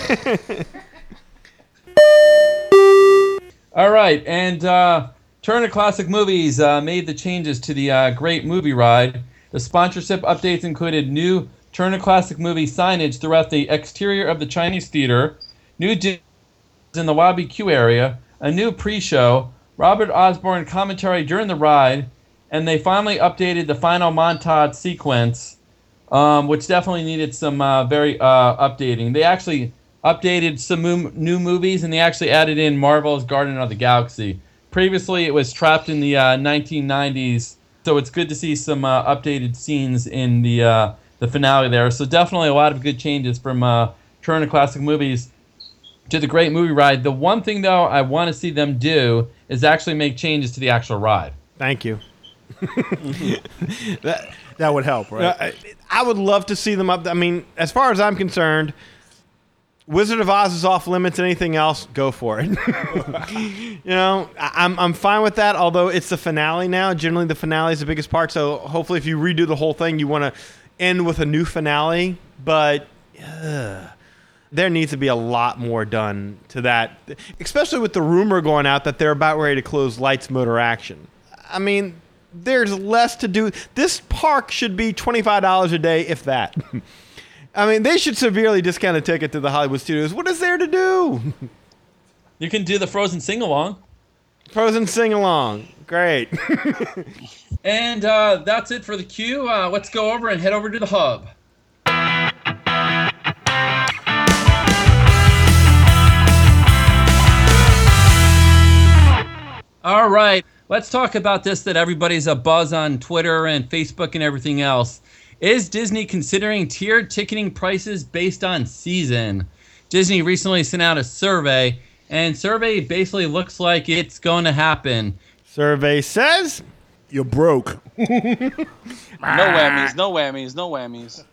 All right, and uh, Turner Classic Movies uh, made the changes to the uh, Great Movie Ride. The sponsorship updates included new Turner Classic Movie signage throughout the exterior of the Chinese Theater, new di- in the Lobby Q area, a new pre-show, Robert Osborne commentary during the ride, and they finally updated the final montage sequence, um, which definitely needed some uh, very uh, updating. They actually updated some new movies, and they actually added in Marvel's Guardians of the Galaxy. Previously, it was trapped in the uh, 1990s, so it's good to see some uh, updated scenes in the uh, the finale there. So definitely a lot of good changes from uh, Turner Classic Movies to the Great Movie Ride. The one thing though I want to see them do is actually make changes to the actual ride. Thank you. that, that would help, right? I, I would love to see them up. I mean, as far as I'm concerned, Wizard of Oz is off limits. Anything else, go for it. you know, I, I'm I'm fine with that. Although it's the finale now. Generally, the finale is the biggest part. So hopefully, if you redo the whole thing, you want to end with a new finale. But uh, there needs to be a lot more done to that, especially with the rumor going out that they're about ready to close Lights Motor Action. I mean, there's less to do. This park should be $25 a day, if that. I mean, they should severely discount a ticket to the Hollywood Studios. What is there to do? You can do the Frozen sing along. Frozen sing along. Great. And uh, that's it for the queue. Uh, let's go over and head over to the hub. All right, let's talk about this that everybody's a buzz on Twitter and Facebook and everything else. Is Disney considering tiered ticketing prices based on season? Disney recently sent out a survey, and survey basically looks like it's going to happen. Survey says You're broke. No whammies, no whammies, no whammies.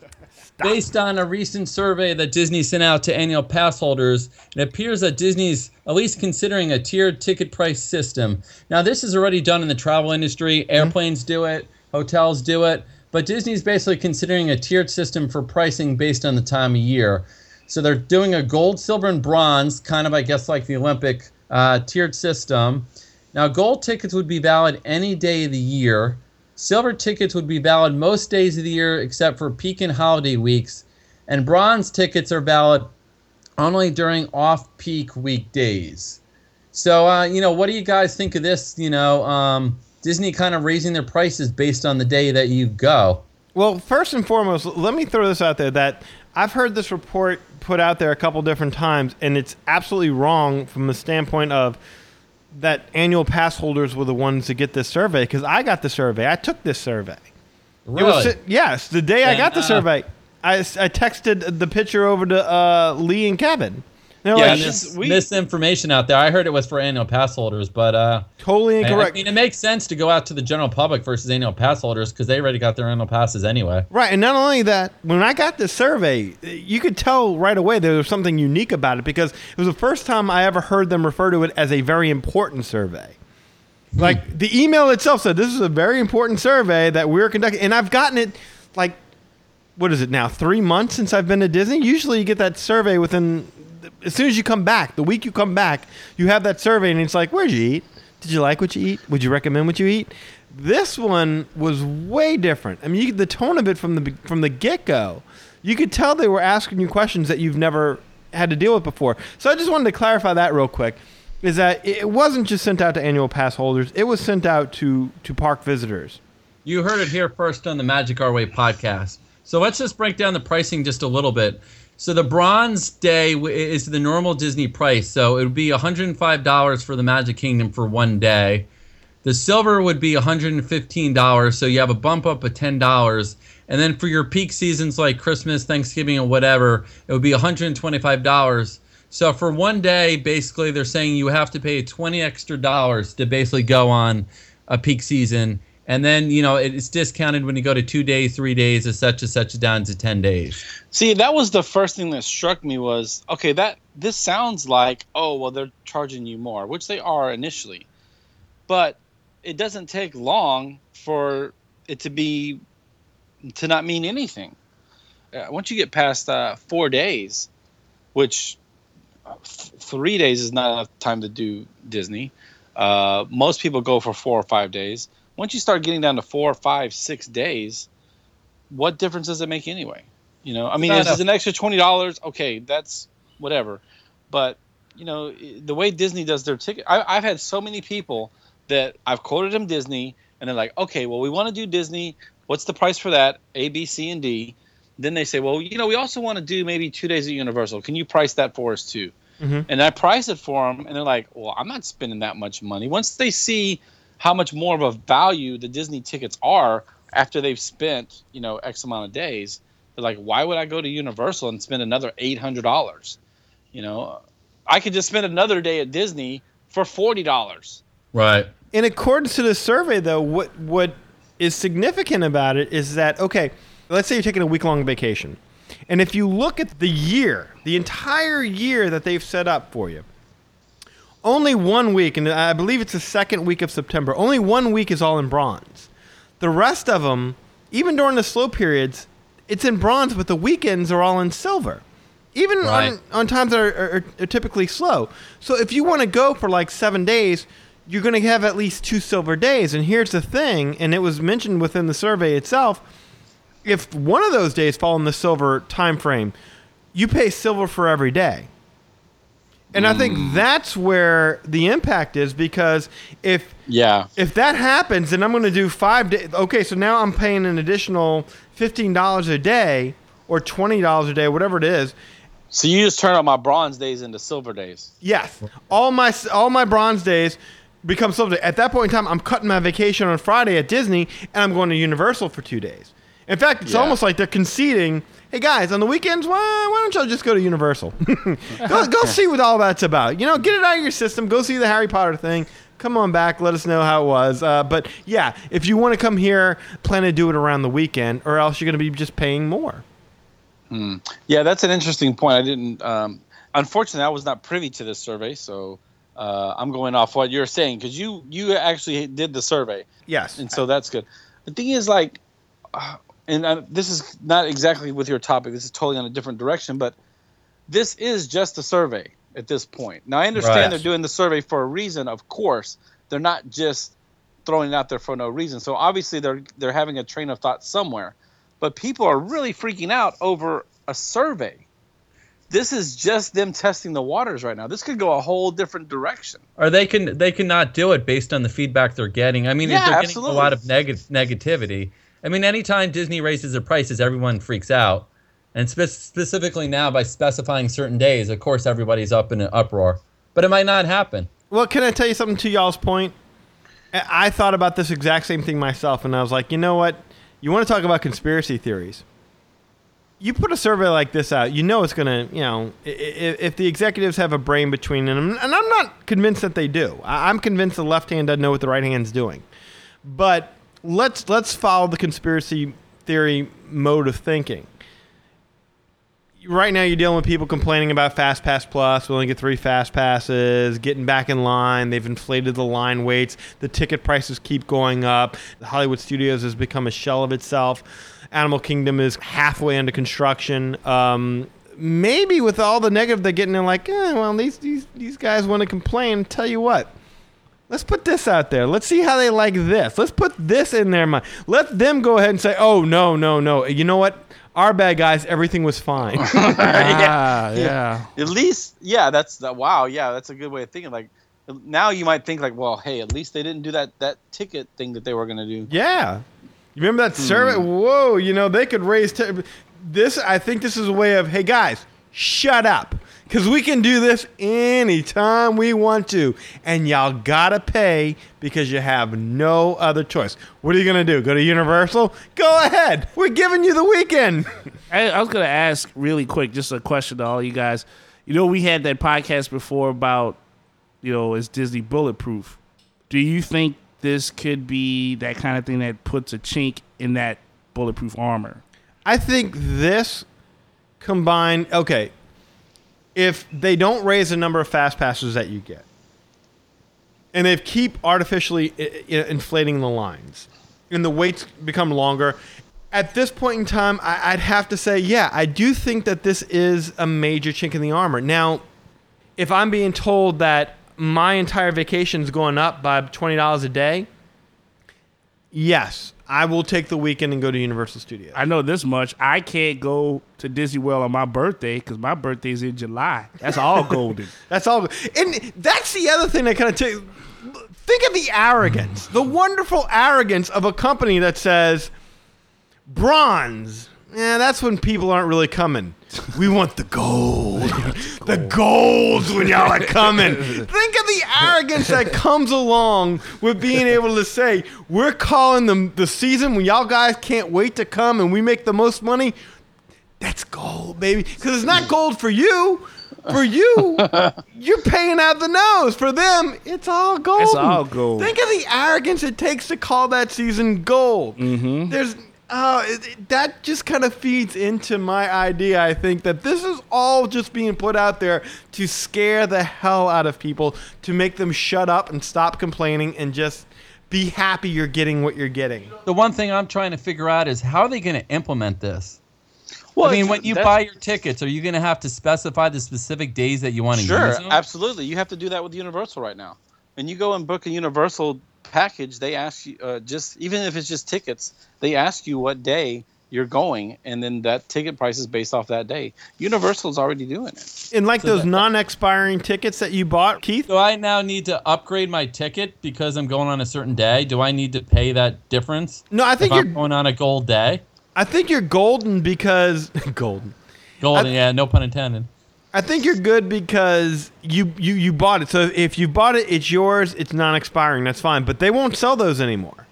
Based on a recent survey that Disney sent out to annual pass holders, it appears that Disney's at least considering a tiered ticket price system. Now, this is already done in the travel industry. Airplanes do it, hotels do it, but Disney's basically considering a tiered system for pricing based on the time of year. So they're doing a gold, silver, and bronze, kind of, I guess, like the Olympic uh, tiered system. Now, gold tickets would be valid any day of the year. Silver tickets would be valid most days of the year except for peak and holiday weeks. And bronze tickets are valid only during off peak weekdays. So, uh, you know, what do you guys think of this? You know, um, Disney kind of raising their prices based on the day that you go. Well, first and foremost, let me throw this out there that I've heard this report put out there a couple different times, and it's absolutely wrong from the standpoint of that annual pass holders were the ones to get this survey because I got the survey. I took this survey. It was, Really? yes, the day I got the uh, survey, I, I texted the picture over to uh, Lee and Kevin. They're Yeah, like, this- Mis- we- misinformation out there. I heard it was for annual pass holders, but uh, totally incorrect. I mean, it makes sense to go out to the general public versus annual pass holders because they already got their annual passes anyway. Right, and not only that, when I got this survey, you could tell right away there was something unique about it because it was the first time I ever heard them refer to it as a very important survey. Like the email itself said, this is a very important survey that we're conducting, and I've gotten it like what is it now? Three months since I've been to Disney. Usually, you get that survey within as soon as you come back. The week you come back, you have that survey, and it's like, where'd you eat? Did you like what you eat? Would you recommend what you eat? This one was way different. I mean, you, the tone of it from the from the get go, you could tell they were asking you questions that you've never had to deal with before. So I just wanted to clarify that real quick. is that it wasn't just sent out to annual pass holders; it was sent out to to park visitors. You heard it here first on the Magic Our Way podcast. So let's just break down the pricing just a little bit. So the bronze day is the normal Disney price. So it would be $105 for the Magic Kingdom for one day. The silver would be $115. So you have a bump up of $10. And then for your peak seasons like Christmas, Thanksgiving, or whatever, it would be $125. So for one day, basically, they're saying you have to pay 20 extra dollars to basically go on a peak season. And then, you know, it's discounted when you go to two days, three days, et such et such down to 10 days. See, that was the first thing that struck me was okay. That this sounds like oh well, they're charging you more, which they are initially, but it doesn't take long for it to be to not mean anything. Uh, once you get past uh, four days, which uh, th- three days is not enough time to do Disney. Uh, most people go for four or five days. Once you start getting down to four, five, six days, what difference does it make anyway? You know, I mean, this is an extra twenty dollars. Okay, that's whatever. But you know, the way Disney does their ticket, I, I've had so many people that I've quoted them Disney, and they're like, okay, well, we want to do Disney. What's the price for that? A, B, C, and D. Then they say, well, you know, we also want to do maybe two days at Universal. Can you price that for us too? Mhm. And I price it for them, and they're like, well, I'm not spending that much money. Once they see how much more of a value the Disney tickets are after they've spent, you know, X amount of days, they're like, why would I go to Universal and spend another eight hundred dollars? You know, I could just spend another day at Disney for forty dollars. Right. In accordance to the survey, though, what what is significant about it is that okay, let's say you're taking a week long vacation, and if you look at the year, the entire year that they've set up for you, only one week, and I believe it's the second week of September. Only one week is all in bronze. The rest of them, even during the slow periods, it's in bronze, but the weekends are all in silver. Even Right. on, on times that are, are, are typically slow. So if you want to go for like seven days, you're going to have at least two silver days. And here's the thing, and it was mentioned within the survey itself. If one of those days fall in the silver time frame, you pay silver for every day. And I think mm. that's where the impact is because if Yeah. if that happens, then I'm going to do five days. Okay, so now I'm paying an additional fifteen dollars a day or twenty dollars a day, whatever it is. So you just turn all my bronze days into silver days. Yes, all my all my bronze days become silver. At that point in time, I'm cutting my vacation on Friday at Disney, and I'm going to Universal for two days. In fact, it's Yeah. almost like they're conceding. Hey guys, on the weekends, why, why don't y'all just go to Universal? go, go see what all that's about. You know, get it out of your system. Go see the Harry Potter thing. Come on back. Let us know how it was. Uh, but yeah, if you want to come here, plan to do it around the weekend, or else you're going to be just paying more. Yeah, that's an interesting point. I didn't. Um, unfortunately, I was not privy to this survey, so uh, I'm going off what you're saying because you you actually did the survey, Yes. and so that's good. The thing is, like, and uh, this is not exactly with your topic. This is totally on a different direction, but this is just a survey at this point. Now, I understand Right. they're doing the survey for a reason. Of course, they're not just throwing it out there for no reason. So obviously, they're they're having a train of thought somewhere. But people are really freaking out over a survey. This is just them testing the waters right now. This could go a whole different direction. Or they can they cannot do it based on the feedback they're getting. I mean, Yeah, they're absolutely. getting a lot of negative negativity. I mean, anytime Disney raises their prices, everyone freaks out, and spe- specifically now by specifying certain days, of course, everybody's up in an uproar. But it might not happen. Well, can I tell you something to y'all's point? I thought about this exact same thing myself, and I was like, you know what? You want to talk about conspiracy theories? You put a survey like this out, you know it's going to, you know, i- i- if the executives have a brain between them, and I'm not convinced that they do. I'm convinced the left hand doesn't know what the right hand's doing. But let's let's follow the conspiracy theory mode of thinking right now you're dealing with people complaining about Fast Pass Plus. We only get three Fast Passes. Getting back in line. They've inflated the line waits. The ticket prices keep going up. The Hollywood Studios has become a shell of itself. Animal Kingdom is halfway under construction. Um, maybe with all the negative they're getting, they're like, eh, well, these these these guys want to complain. Tell you what. Let's put this out there. Let's see how they like this. Let's put this in their mind. Let them go ahead and say, "Oh no, no, no." You know what? Our bad guys. Everything was fine. Ah, yeah. At least, yeah, that's that. Wow, yeah, that's a good way of thinking. Like, Now you might think like, well, hey, at least they didn't do that that ticket thing that they were gonna do. Yeah. You remember that survey? Whoa, you know, they could raise t- this. I think this is a way of, hey guys, shut up. Because we can do this anytime we want to. And y'all gotta pay because you have no other choice. What are you gonna do? Go to Universal? Go ahead. We're giving you the weekend. I, I was gonna ask really quick, just a question to all you guys. You know, we had that podcast before about, you know, is Disney bulletproof? Do you think this could be that kind of thing that puts a chink in that bulletproof armor? I think this combined, okay, if they don't raise the number of fast passes that you get, and they keep artificially inflating the lines, and the waits become longer, at this point in time, I'd have to say, yeah, I do think that this is a major chink in the armor. Now, if I'm being told that my entire vacation is going up by twenty dollars a day, yes, I will take the weekend and go to Universal Studios. I know this much. I can't go to Disney World on my birthday because my birthday's in July. That's all golden. That's all. And that's the other thing that kind of take. Think of the arrogance, the wonderful arrogance of a company that says, bronze. Yeah, that's when people aren't really coming. We want the gold. the gold's when y'all are coming. Think of the arrogance that comes along with being able to say, we're calling the, the season when y'all guys can't wait to come and we make the most money. That's gold, baby. Because it's not gold for you. For you, you're paying out the nose. For them, it's all gold. It's all gold. Think of the arrogance it takes to call that season gold. Mm-hmm. There's uh, it- it- that just kind of feeds into my idea. I think that this is all just being put out there to scare the hell out of people, to make them shut up and stop complaining and just be happy you're getting what you're getting. The one thing I'm trying to figure out is how are they going to implement this? Well, I mean, when you buy your tickets, are you going to have to specify the specific days that you want to Sure, use them? absolutely. You have to do that with Universal right now. When you go and book a Universal package, they ask you uh, just even if it's just tickets, they ask you what day you're going, and then that ticket price is based off that day. Universal's already doing it. And like So those that- non-expiring tickets that you bought, Keith. Do I now need to upgrade my ticket because I'm going on a certain day? Do I need to pay that difference? No, I think if you're. I'm going on a gold day. I think you're golden because golden. Golden, I- yeah, no pun intended. I think you're good because you, you you bought it. So if you bought it, it's yours. It's non-expiring. That's fine. But they won't sell those anymore.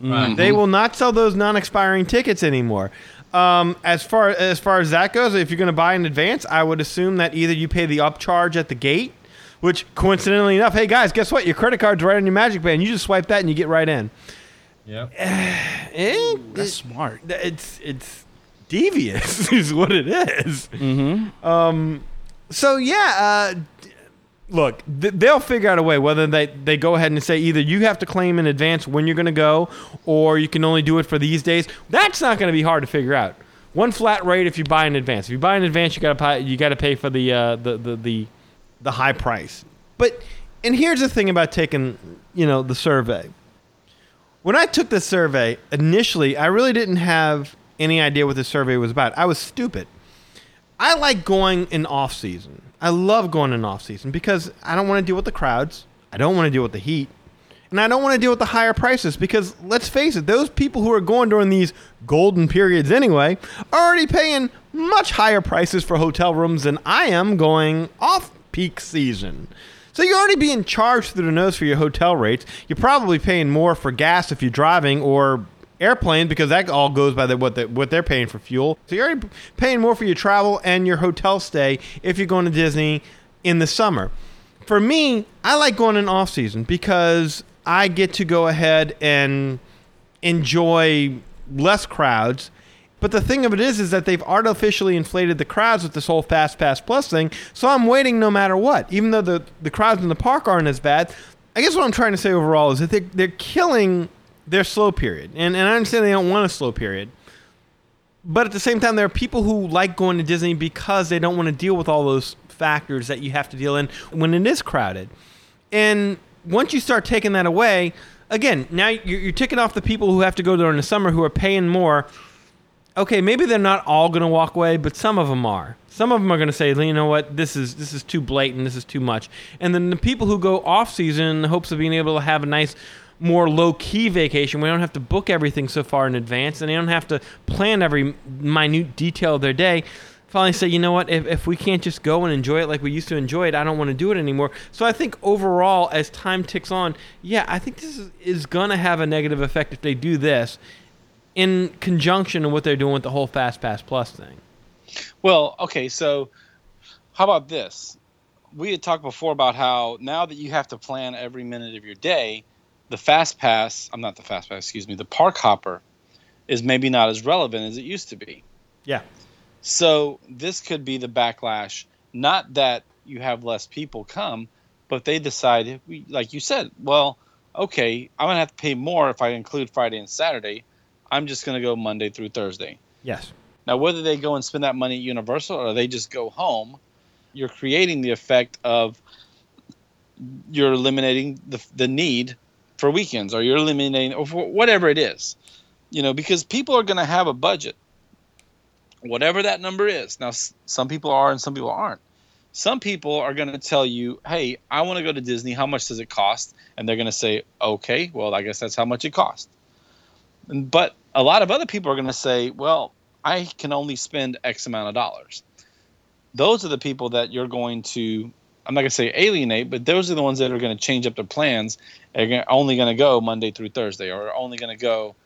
Right. They will not sell those non-expiring tickets anymore. Um, as far as far as that goes, if you're going to buy in advance, I would assume that either you pay the upcharge at the gate, which coincidentally enough, hey guys, guess what? Your credit card's right on your Magic Band. You just swipe that and you get right in. Yep. Eh, That's smart. it's it's devious is what it is. Mm-hmm. Um, so yeah, uh, look, th- they'll figure out a way whether they they go ahead and say either you have to claim in advance when you're going to go, or you can only do it for these days. That's not going to be hard to figure out. One flat rate if you buy in advance. If you buy in advance, you got to pay you got to pay for the, uh, the the the the high price. But and here's the thing about taking you know the survey when I took the survey initially, I really didn't have any idea what the survey was about. I was stupid. I like going in off season. I love going in off season because I don't want to deal with the crowds. I don't want to deal with the heat. And I don't want to deal with the higher prices because let's face it, those people who are going during these golden periods anyway are already paying much higher prices for hotel rooms than I am going off peak season. So you're already being charged through the nose for your hotel rates. You're probably paying more for gas if you're driving or airplane because that all goes by the, what the, what they're paying for fuel. So you're already paying more for your travel and your hotel stay if you're going to Disney in the summer. For me, I like going in off season because I get to go ahead and enjoy less crowds. But the thing of it is, is that they've artificially inflated the crowds with this whole Fast Pass Plus thing. So I'm waiting no matter what, even though the the crowds in the park aren't as bad. I guess what I'm trying to say overall is that they're, they're killing their slow period, and and I understand they don't want a slow period. But at the same time, there are people who like going to Disney because they don't want to deal with all those factors that you have to deal in when it is crowded. And once you start taking that away, again, now you're, you're ticking off the people who have to go during the summer who are paying more okay, maybe they're not all going to walk away, but some of them are. Some of them are going to say, you know what, this is this is too blatant, this is too much. And then the people who go off season in the hopes of being able to have a nice, more low key vacation, we don't have to book everything so far in advance, and they don't have to plan every minute detail of their day. Finally, say, you know what, if, if we can't just go and enjoy it like we used to enjoy it, I don't want to do it anymore. So I think overall, as time ticks on, yeah, I think this is, is going to have a negative effect if they do this in conjunction with what they're doing with the whole Fast Pass Plus thing. Well, okay, so how about this? We had talked before about how now that you have to plan every minute of your day, the fast pass, I'm not the fast pass, excuse me, the park hopper is maybe not as relevant as it used to be. Yeah. So this could be the backlash, not that you have less people come, but they decide, like you said, well, okay, I'm going to have to pay more if I include Friday and Saturday. I'm just going to go Monday through Thursday. Yes. Now, whether they go and spend that money at Universal or they just go home, you're creating the effect of you're eliminating the, the need for weekends or you're eliminating or whatever it is. You know, because people are going to have a budget, whatever that number is. Now, some people are and some people aren't. Some people are going to tell you, hey, I want to go to Disney. How much does it cost? And they're going to say, okay, well, I guess that's how much it costs. But a lot of other people are going to say, well, I can only spend X amount of dollars. Those are the people that you're going to, I'm not going to say alienate, but those are the ones that are going to change up their plans. They're only going to go Monday through Thursday, or only going to go,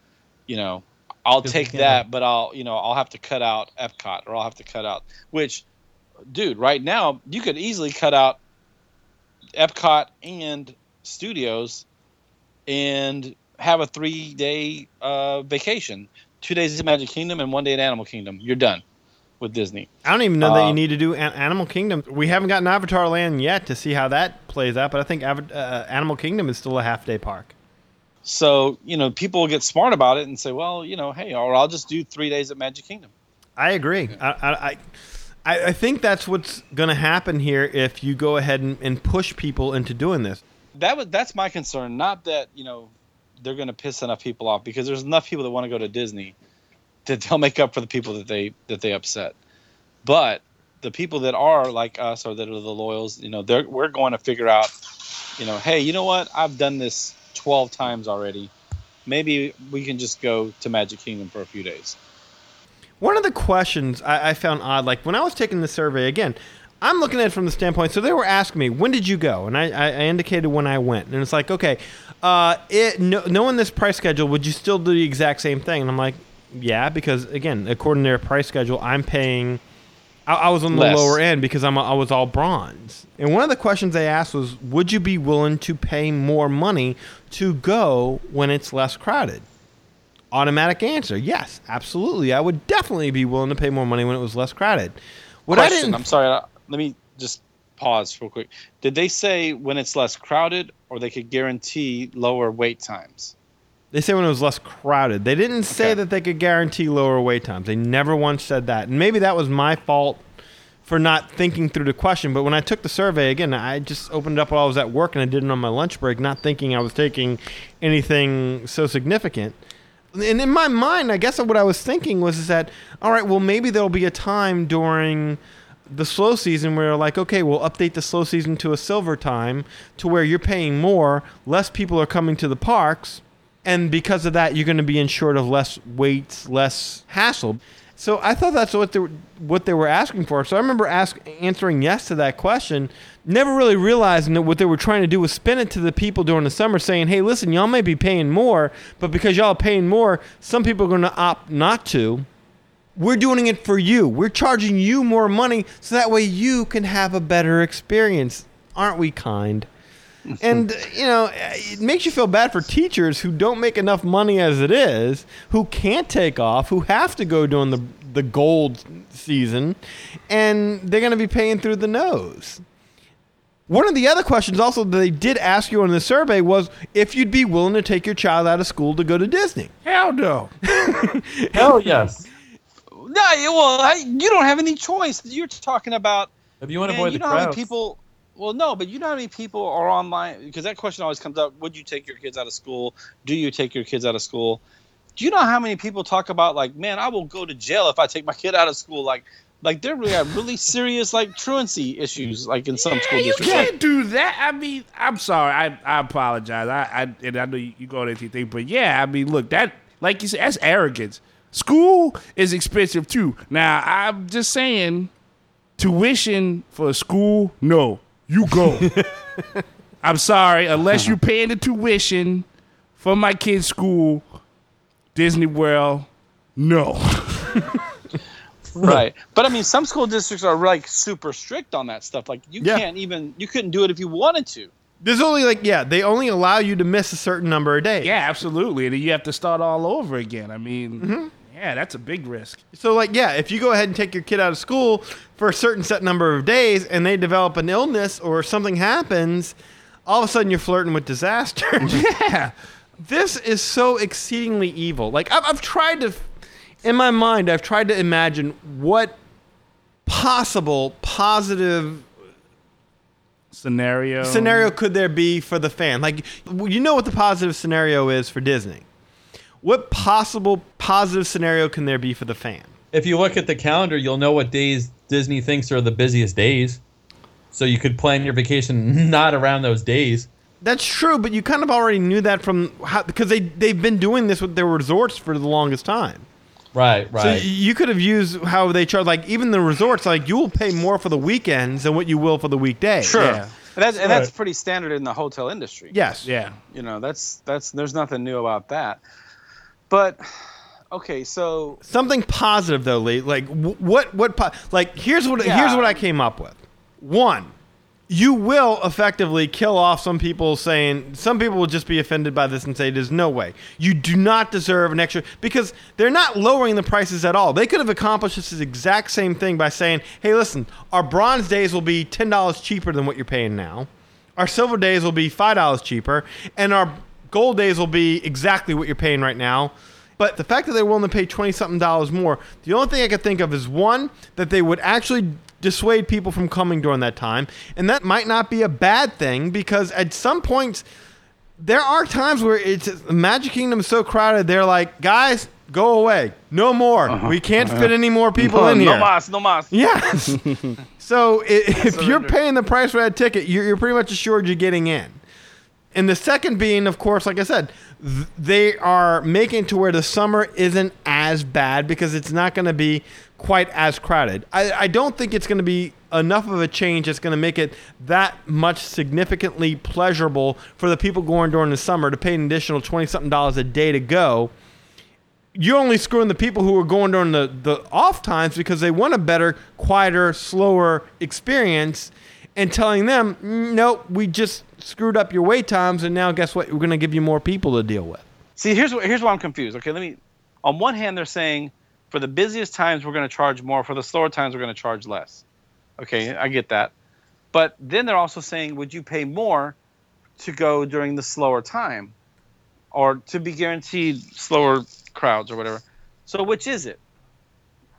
you know, I'll take that, but I'll, you know, I'll have to cut out Epcot, or I'll have to cut out, which, dude, right now you could easily cut out Epcot and Studios, and have a three day uh, vacation two days at Magic Kingdom and one day at Animal Kingdom. You're done with Disney. I don't even know that you Um, need to do An- Animal Kingdom. We haven't gotten Avatar Land yet to see how that plays out, but I think Ava- uh, Animal Kingdom is still a half day park. So, you know, people will get smart about it and say, well, you know, hey, or I'll just do three days at Magic Kingdom. I agree. I, I, I, I think that's what's going to happen here if you go ahead and, and push people into doing this. That was that's my concern. Not that, you know, they're going to piss enough people off because there's enough people that want to go to Disney that they'll make up for the people that they that they upset. But the people that are like us or that are the loyals, you know, they're we're going to figure out, you know, hey, you know what? I've done this 12 times already. Maybe we can just go to Magic Kingdom for a few days. One of the questions I, I found odd, like when I was taking the survey again, I'm looking at it from the standpoint. So they were asking me, when did you go? And I, I, indicated when I went. And it's like, okay, uh, it, no, knowing this price schedule, would you still do the exact same thing? And I'm like, yeah, because again, according to their price schedule, I'm paying. I, I was on the Less. lower end because I'm a, I was all bronze. And one of the questions they asked was, would you be willing to pay more money to go when it's less crowded? Automatic answer: Yes, absolutely. I would definitely be willing to pay more money when it was less crowded. What I Question, didn't I'm sorry. uh, Let me just pause real quick. Did they say when it's less crowded or they could guarantee lower wait times? They say when it was less crowded. They didn't say Okay. that they could guarantee lower wait times. They never once said that. And maybe that was my fault for not thinking through the question. But when I took the survey again, I just opened it up while I was at work and I did it on my lunch break, not thinking I was taking anything so significant. And in my mind, I guess what I was thinking was is that all right, well maybe there'll be a time during the slow season where like okay, we'll update the slow season to a silver time to where you're paying more, less people are coming to the parks, and because of that, you're going to be insured of less wait, less hassle. So I thought that's what they were, what they were asking for. So I remember ask, answering yes to that question, never really realizing that what they were trying to do was spin it to the people during the summer, saying, "Hey, listen, y'all may be paying more, but because y'all are paying more, some people are going to opt not to." We're doing it for you. We're charging you more money so that way you can have a better experience. Aren't we kind? and you know it makes you feel bad for teachers who don't make enough money as it is who can't take off who have to go during the the gold season and they're going to be paying through the nose one of the other questions also that they did ask you on the survey was if you'd be willing to take your child out of school to go to disney Hell no. Hell yes. No, well, I, you don't have any choice. You're talking about. If you want to avoid the know how many crowds. people. Well, no, but you know how many people are online because that question always comes up. Would you take your kids out of school? Do you take your kids out of school? Do you know how many people talk about like, man, I will go to jail if I take my kid out of school? Like, like they're really have really serious like truancy issues, like in some school Yeah, you districts. Like, can't do that. I mean, I'm sorry. I, I apologize. I, I and I know you, you going into your thing, but yeah, I mean, look, that like you said, that's arrogance. School is expensive too. Now, I'm just saying, tuition for school, no, you go. I'm sorry, unless you're uh-huh. paying the tuition for my kid's school, Disney World, no. right. But I mean, some school districts are like super strict on that stuff. Like, you Yeah. can't even you couldn't do it if you wanted to. There's only like yeah, they only allow you to miss a certain number of days. Yeah, absolutely. And then you have to start all over again. I mean, mm-hmm. Yeah, that's a big risk. So like yeah, if you go ahead and take your kid out of school for a certain set number of days and they develop an illness or something happens, all of a sudden you're flirting with disaster. Yeah. this is so exceedingly evil. Like I've, I've tried to, in my mind, I've tried to imagine what possible positive Scenario. scenario could there be for the fan? Like you know what the positive scenario is for Disney. What possible positive scenario can there be for the fan? If you look at the calendar, you'll know what days Disney thinks are the busiest days. So you could plan your vacation not around those days. That's true, but you kind of already knew that from how because they they've been doing this with their resorts for the longest time. Right, right. y- you could have used how they charge, like even the resorts, like you will pay more for the weekends than what you will for the weekdays. Sure. Yeah. And that's, and that's Right. pretty standard in the hotel industry. Yes. Yeah. You know, that's that's there's nothing new about that. But okay, so Something positive though, Lee. Like what? What? Po- like here's what Yeah. here's what I came up with. One, you will effectively kill off some people saying some people will just be offended by this and say there's no way you do not deserve an extra because they're not lowering the prices at all they could have accomplished this exact same thing by saying hey listen our bronze days will be $10 cheaper than what you're paying now our silver days will be $5 cheaper and our gold days will be exactly what you're paying right now but the fact that they're willing to pay 20 something dollars more the only thing i could think of is one that they would actually dissuade people from coming during that time and that might not be a bad thing because at some points there are times where it's magic kingdom is so crowded they're like guys go away no more uh-huh. we can't uh-huh. fit any more people in here. no mas, no mas. Yes. so i- if you're paying the price for that ticket, you're, you're pretty much assured you're getting in. And the second being, of course, like I said, th- they are making to where the summer isn't as bad because it's not going to be quite as crowded. I, I don't think it's going to be enough of a change that's going to make it that much significantly pleasurable for the people going during the summer to pay an additional 20 something dollars a day to go you're only screwing the people who are going during the, the off times because they want a better, quieter, slower experience and telling them, "Mm, nope, we just screwed up your wait times and now guess what? We're going to give you more people to deal with. See, here's what here's why I'm confused. Okay, let me. On one hand, they're saying for the busiest times we're going to charge more. For the slower times, we're going to charge less. Okay, I get that. But then they're also saying, would you pay more to go during the slower time, or to be guaranteed slower crowds or whatever? So which is it?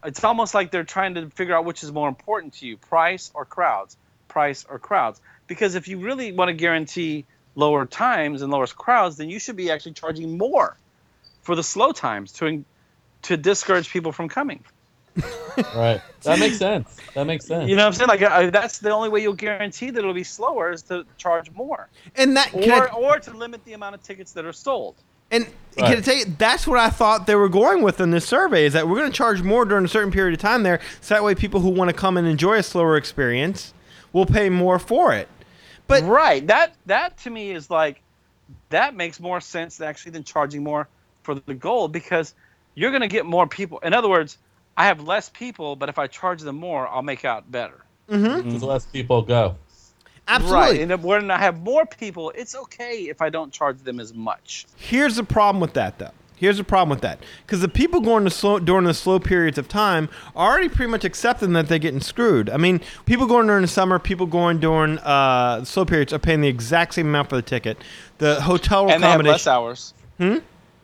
It's almost like they're trying to figure out which is more important to you, price or crowds, price or crowds. Because if you really want to guarantee lower times and lower crowds, then you should be actually charging more for the slow times to to discourage people from coming. right. That makes sense. That makes sense. You know what I'm saying? Like uh, that's the only way you'll guarantee that it'll be slower is to charge more, And that or I- or to limit the amount of tickets that are sold. And Right. can I tell you, that's what I thought they were going with in this survey is that we're going to charge more during a certain period of time there, so that way people who want to come and enjoy a slower experience will pay more for it. But right. That that to me is like that makes more sense actually than charging more for the gold because you're going to get more people. In other words, I have less people, but if I charge them more, I'll make out better. Mm-hmm. Mm-hmm. Because less people go. absolutely, Right. And if- when I have more people, it's okay if I don't charge them as much. Here's the problem with that, though. Here's the problem with that, because the people going to slow during the slow periods of time are already pretty much accepting that they're getting screwed. I mean, people going during the summer, people going during uh, slow periods are paying the exact same amount for the ticket. The hotel And they have less hours. Hmm?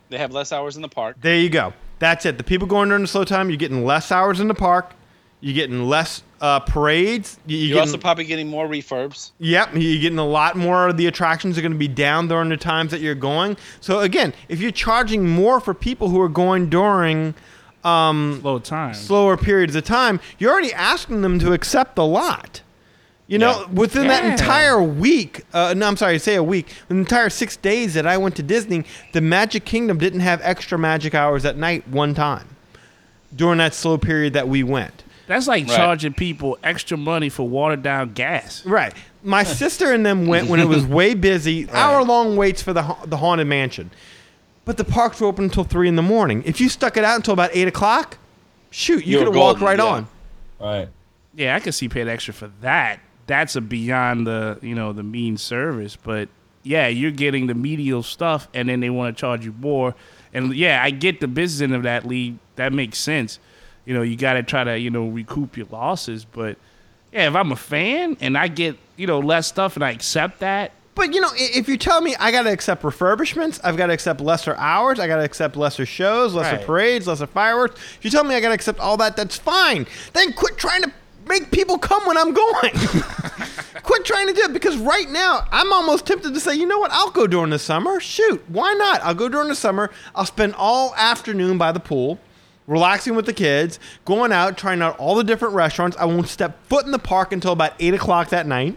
They have less hours in the park. There you go. That's it. The people going during the slow time, you're getting less hours in the park. You're getting less uh, parades. You- You're, You're getting, also probably getting more refurbs. Yep, you're getting a lot more of the attractions are going to be down during the times that you're going. So again, if you're charging more for people who are going during Slow time. slower periods of time, you're already asking them to accept a lot. You know, Yeah. within that entire week, uh, no, I'm sorry, say a week, the entire six days that I went to Disney, the Magic Kingdom didn't have extra magic hours at night one time during that slow period that we went. That's like Right. charging people extra money for watered down gas. Right. My sister and them went when it was way busy, hour long waits for the ha- the haunted mansion, but the parks were open until three in the morning. If you stuck it out until about eight o'clock, shoot, you You could were have walked right yeah. on. Right. Yeah, I could see paying extra for that. That's a beyond the you know the mean service, but yeah, you're getting the medial stuff, and then they want to charge you more. And yeah, I get the business end of that, Lee. That makes sense. You know, you got to try to you know recoup your losses, but yeah, if I'm a fan and I get you know less stuff and I accept that, But you know, if you tell me I got to accept refurbishments, I've got to accept lesser hours, I got to accept lesser shows, lesser Right. parades, lesser fireworks. If you tell me I got to accept all that, that's fine. Then quit trying to make people come when I'm going. quit trying to do it because right now I'm almost tempted to say, you know what? I'll go during the summer. Shoot, why not? I'll go during the summer. I'll spend all afternoon by the pool. Relaxing with the kids, going out, trying out all the different restaurants. I won't step foot in the park until about eight o'clock that night.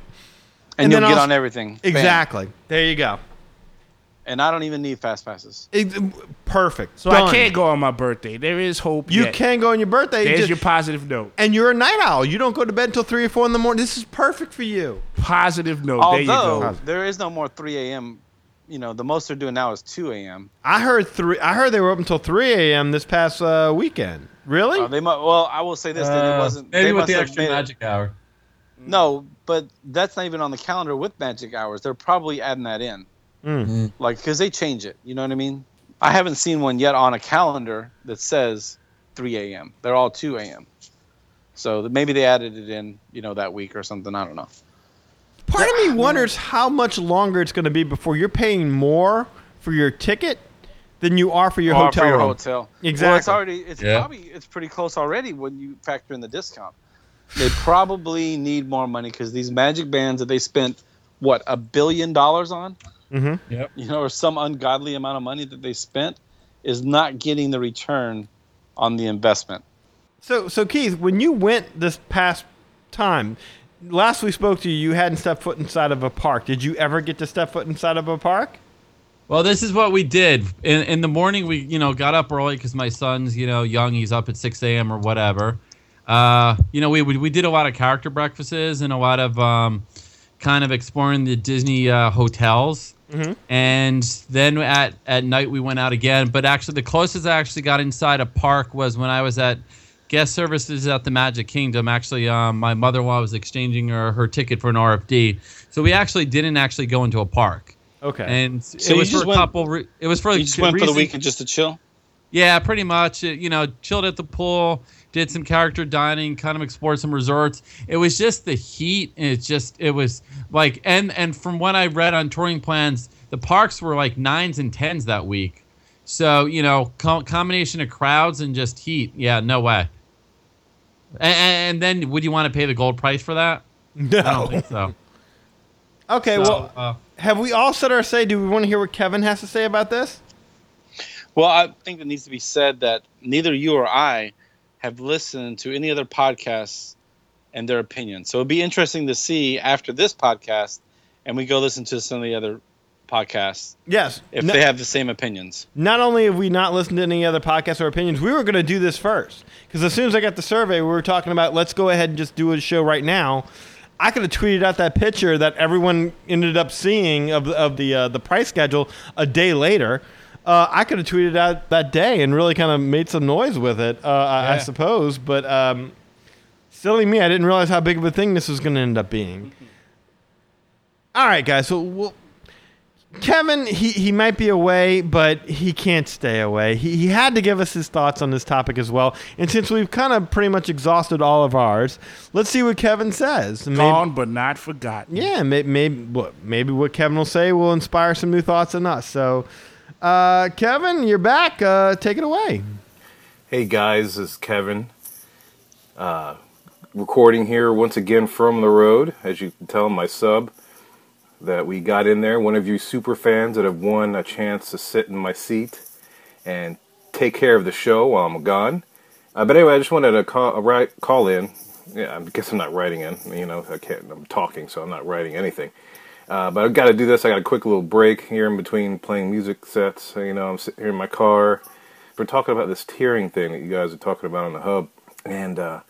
And, And you'll then get I'll- on everything. Bam. Exactly. There you go. And I don't even need fast passes. It- perfect. so I can't go on my birthday. There is hope. You yet. can go on your birthday. you There's just- your positive note. and you're a night owl. You don't go to bed until three or four in the morning. This is perfect for you. Positive note. there you Although go. there is no more 3 a.m. You know, the most they're doing now is 2 a.m. I heard three. I heard they were up until three a.m. this past uh, weekend. Really? Uh, they mu- well, I will say this: that it wasn't. maybe they with the extra made it- magic hour. No, but that's not even on the calendar with magic hours. They're probably adding that in, Mm. like because they change it. You know what I mean? I haven't seen one yet on a calendar that says 3 a.m. They're all 2 a.m. So maybe they added it in, you know, that week or something. I don't know. Part of me wonders how much longer it's going to be before you're paying more for your ticket than you are for your Or hotel for your room. hotel. Well, it's already. It's Yeah. probably. It's pretty close already when you factor in the discount. They probably need more money because these magic bands that they spent what a billion dollars on, Mhm. Yep. you know, or some ungodly amount of money that they spent, is not getting the return on the investment. So, so Keith, when you went this past time, last we spoke to you, you hadn't stepped foot inside of a park. Did you ever get to step foot inside of a park? Well, this is what we did in in the morning. We you know got up early because my son's you know young. He's up at six a.m. or whatever. Uh, you know we, we we did a lot of character breakfasts and a lot of um, kind of exploring the Disney uh, hotels. And then at at night we went out again. But actually, the closest I actually got inside a park was when I was at guest services at the Magic Kingdom. Actually, um, my mother-in-law was exchanging her, her ticket for an RFD, so we actually didn't actually go into a park. Okay. And So it was for just a went- couple. Re- it was for You a just went for the weekend just to chill. Yeah, pretty much. Uh, You know, chilled at the pool, did some character dining, kind of explored some resorts. It was just the heat. And it's just it was like and and from what I read on touring plans, the parks were like nines and tens that week. So you know, co- combination of crowds and just heat. Yeah, no way. And, and then, would you want to pay the gold price for that? I don't no. think so. Okay. So, well, uh, have we all said our say? Do we want to hear what Kevin has to say about this? Well, I think it needs to be said that neither you or I have listened to any other podcasts and their opinions. So it'd be interesting to see after this podcast, and we go listen to some of the other podcasts Yes. if No- they have the same opinions. not only have we not listened to any other podcasts or opinions, we were going to do this first. Because as soon as I got the survey, we were talking about let's go ahead and just do a show right now. I could have tweeted out that picture that everyone ended up seeing of, of the uh, the price schedule a day later. Uh, I could have tweeted out that day and really kind of made some noise with it, uh, I, I suppose. But um, silly me, I didn't realize how big of a thing this was going to end up being. All right, guys. So we'll, Kevin, he, he might be away, but he can't stay away. He, he had to give us his thoughts on this topic as well. And since we've kind of pretty much exhausted all of ours, let's see what Kevin says. Maybe- Gone but not forgotten. yeah, maybe, maybe, what, maybe what Kevin will say will inspire some new thoughts in us. So, uh, Kevin, you're back. Uh, take it away. Hey guys, this is Kevin. Uh, recording here once again from the road. As you can tell, my sub that we got in there. One of you super fans that have won a chance to sit in my seat and take care of the show while I'm gone. Uh, but anyway, I just wanted to call, uh, call in. Yeah, I guess I'm not writing in. You know, I can't. I'm talking, so I'm not writing anything. Uh, but I've got to do this. I got a quick little break here in between playing music sets. You know, I'm sitting here in my car. We're talking about this tiering thing that you guys are talking about on the hub, and uh,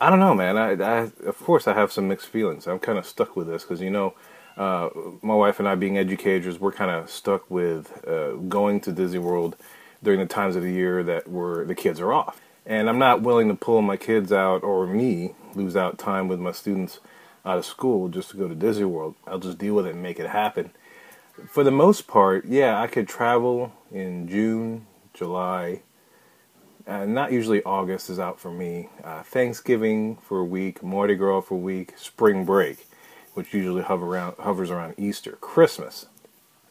I don't know, man. I, I, of course, I have some mixed feelings. I'm kind of stuck with this because you know, uh, my wife and I, being educators, we're kind of stuck with uh, going to Disney World during the times of the year that where the kids are off, and I'm not willing to pull my kids out or me lose out time with my students out of school just to go to Disney World. I'll just deal with it and make it happen. For the most part, yeah, I could travel in June, July. Uh, not usually August is out for me. Uh, Thanksgiving for a week, Mardi Gras for a week, spring break, which usually hover around, hovers around Easter, Christmas.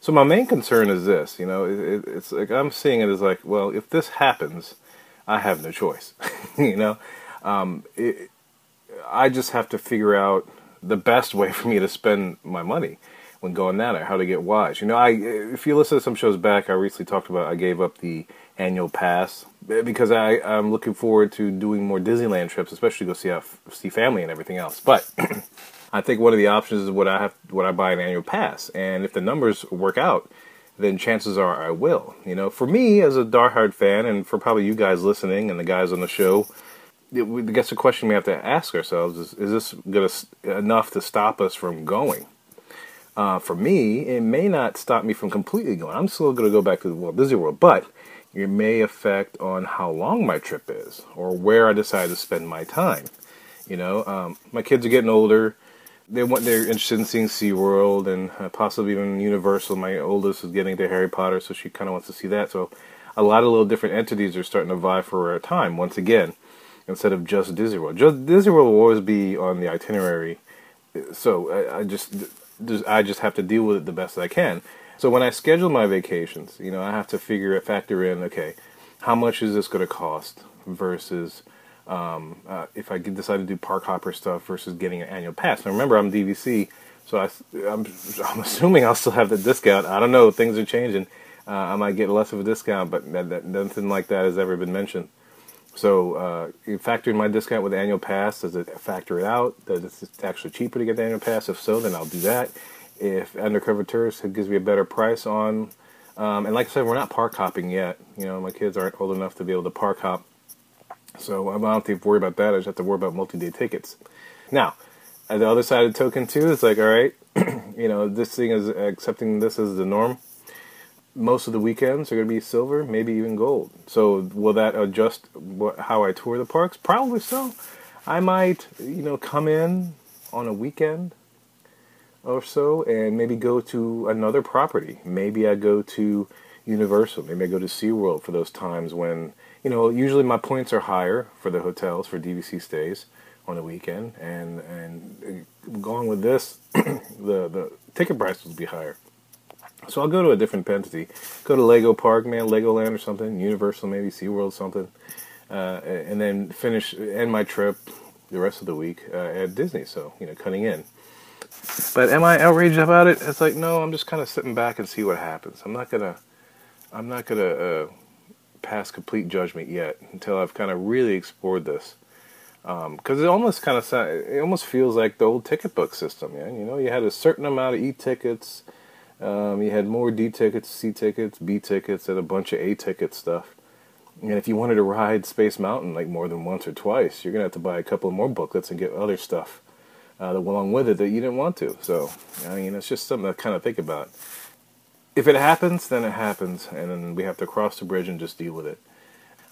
So my main concern is this, you know, it, it, it's like I'm seeing it as like, well, if this happens, I have no choice, you know. Um, it, I just have to figure out the best way for me to spend my money when going there, how to get wise. You know, I if you listen to some shows back, I recently talked about I gave up the annual pass because I I'm looking forward to doing more Disneyland trips, especially to go see see family and everything else. But I think one of the options is what I have what I buy an annual pass, and if the numbers work out, then chances are I will. You know, for me as a diehard fan, and for probably you guys listening and the guys on the show I guess the question we have to ask ourselves is: Is this gonna enough to stop us from going? Uh, for me, it may not stop me from completely going. I'm still going to go back to the Walt Disney World, but it may affect on how long my trip is or where I decide to spend my time. You know, um, my kids are getting older. They want they're interested in seeing SeaWorld and uh, possibly even Universal. My oldest is getting to Harry Potter, so she kind of wants to see that. So, a lot of little different entities are starting to vie for our time once again instead of just Disney World. Just Disney World will always be on the itinerary, so I, I just I just have to deal with it the best I can. So when I schedule my vacations, you know, I have to figure factor in okay, how much is this going to cost versus um, uh, if I decide to do park hopper stuff versus getting an annual pass. Now remember, I'm DVC, so I, I'm, I'm assuming I'll still have the discount. I don't know, things are changing. Uh, I might get less of a discount, but that, that, nothing like that has ever been mentioned. So uh, my discount with annual pass. Does it factor it out? That it actually cheaper to get the annual pass? If so, then I'll do that. If Undercover Tourist gives me a better price on, um, and like I said, we're not park hopping yet. You know, my kids aren't old enough to be able to park hop, so I don't have to worry about that. I just have to worry about multi-day tickets. Now, at the other side of the token too, it's like, all right, you know, this thing is accepting this as the norm most of the weekends are going to be silver, maybe even gold. So will that adjust how I tour the parks? Probably so. I might, you know, come in on a weekend or so and maybe go to another property. Maybe I go to Universal. Maybe I go to SeaWorld for those times when, you know, usually my points are higher for the hotels for DVC stays on the weekend. And, and going with this, the, the ticket price will be higher. So I'll go to a different entity. Go to Lego Park, man, Legoland or something, Universal maybe, SeaWorld something, uh, and then finish end my trip the rest of the week uh, at Disney. So you know, cutting in. But am I outraged about it? It's like no, I'm just kind of sitting back and see what happens. I'm not gonna, I'm not gonna uh, pass complete judgment yet until I've kind of really explored this. Because um, it almost kind of it almost feels like the old ticket book system, man. You know, you had a certain amount of e-tickets um, you had more D tickets, C tickets, B tickets, and a bunch of A ticket stuff. And if you wanted to ride Space Mountain like more than once or twice, you're gonna have to buy a couple more booklets and get other stuff uh, along with it that you didn't want to. So I mean, it's just something to kind of think about. If it happens, then it happens, and then we have to cross the bridge and just deal with it.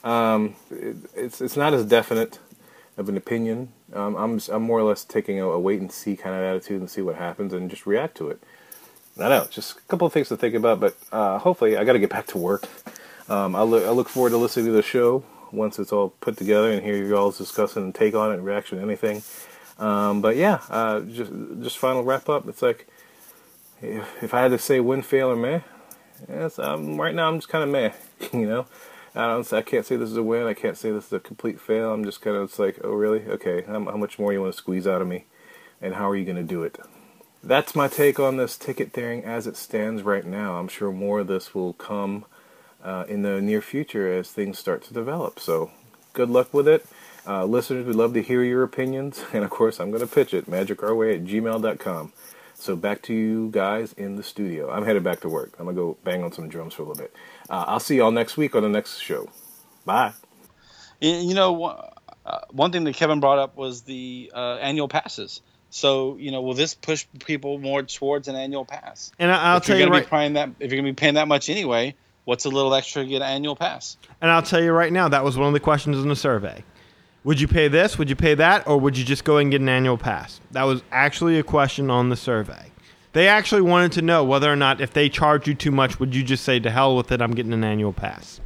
Um, it it's it's not as definite of an opinion. Um, I'm I'm more or less taking a, a wait and see kind of attitude and see what happens and just react to it. I know, just a couple of things to think about, but uh, hopefully I got to get back to work. Um, I, look, I look forward to listening to the show once it's all put together and hear you all's discussing and take on it and reaction to anything. Um, but yeah, uh, just just final wrap up. It's like if, if I had to say win, fail, or meh, yes, um, right now I'm just kind of meh. You know, I don't. I can't say this is a win. I can't say this is a complete fail. I'm just kind of it's like, oh really? Okay. How, how much more you want to squeeze out of me, and how are you going to do it? That's my take on this ticket thing as it stands right now. I'm sure more of this will come uh, in the near future as things start to develop. So, good luck with it. Uh, listeners, we'd love to hear your opinions. And of course, I'm going to pitch it magicourway at gmail.com. So, back to you guys in the studio. I'm headed back to work. I'm going to go bang on some drums for a little bit. Uh, I'll see y'all next week on the next show. Bye. You you know, one- uh, one thing that Kevin brought up was the uh, annual passes. So, you know, will this push people more towards an annual pass? And I, I'll if tell you're you right. be that, if you're going to be paying that much anyway, what's a little extra to get an annual pass? And I'll tell you right now, that was one of the questions in the survey. Would you pay this? Would you pay that? Or would you just go and get an annual pass? That was actually a question on the survey. They actually wanted to know whether or not if they charge you too much, would you just say to hell with it? I'm getting an annual pass.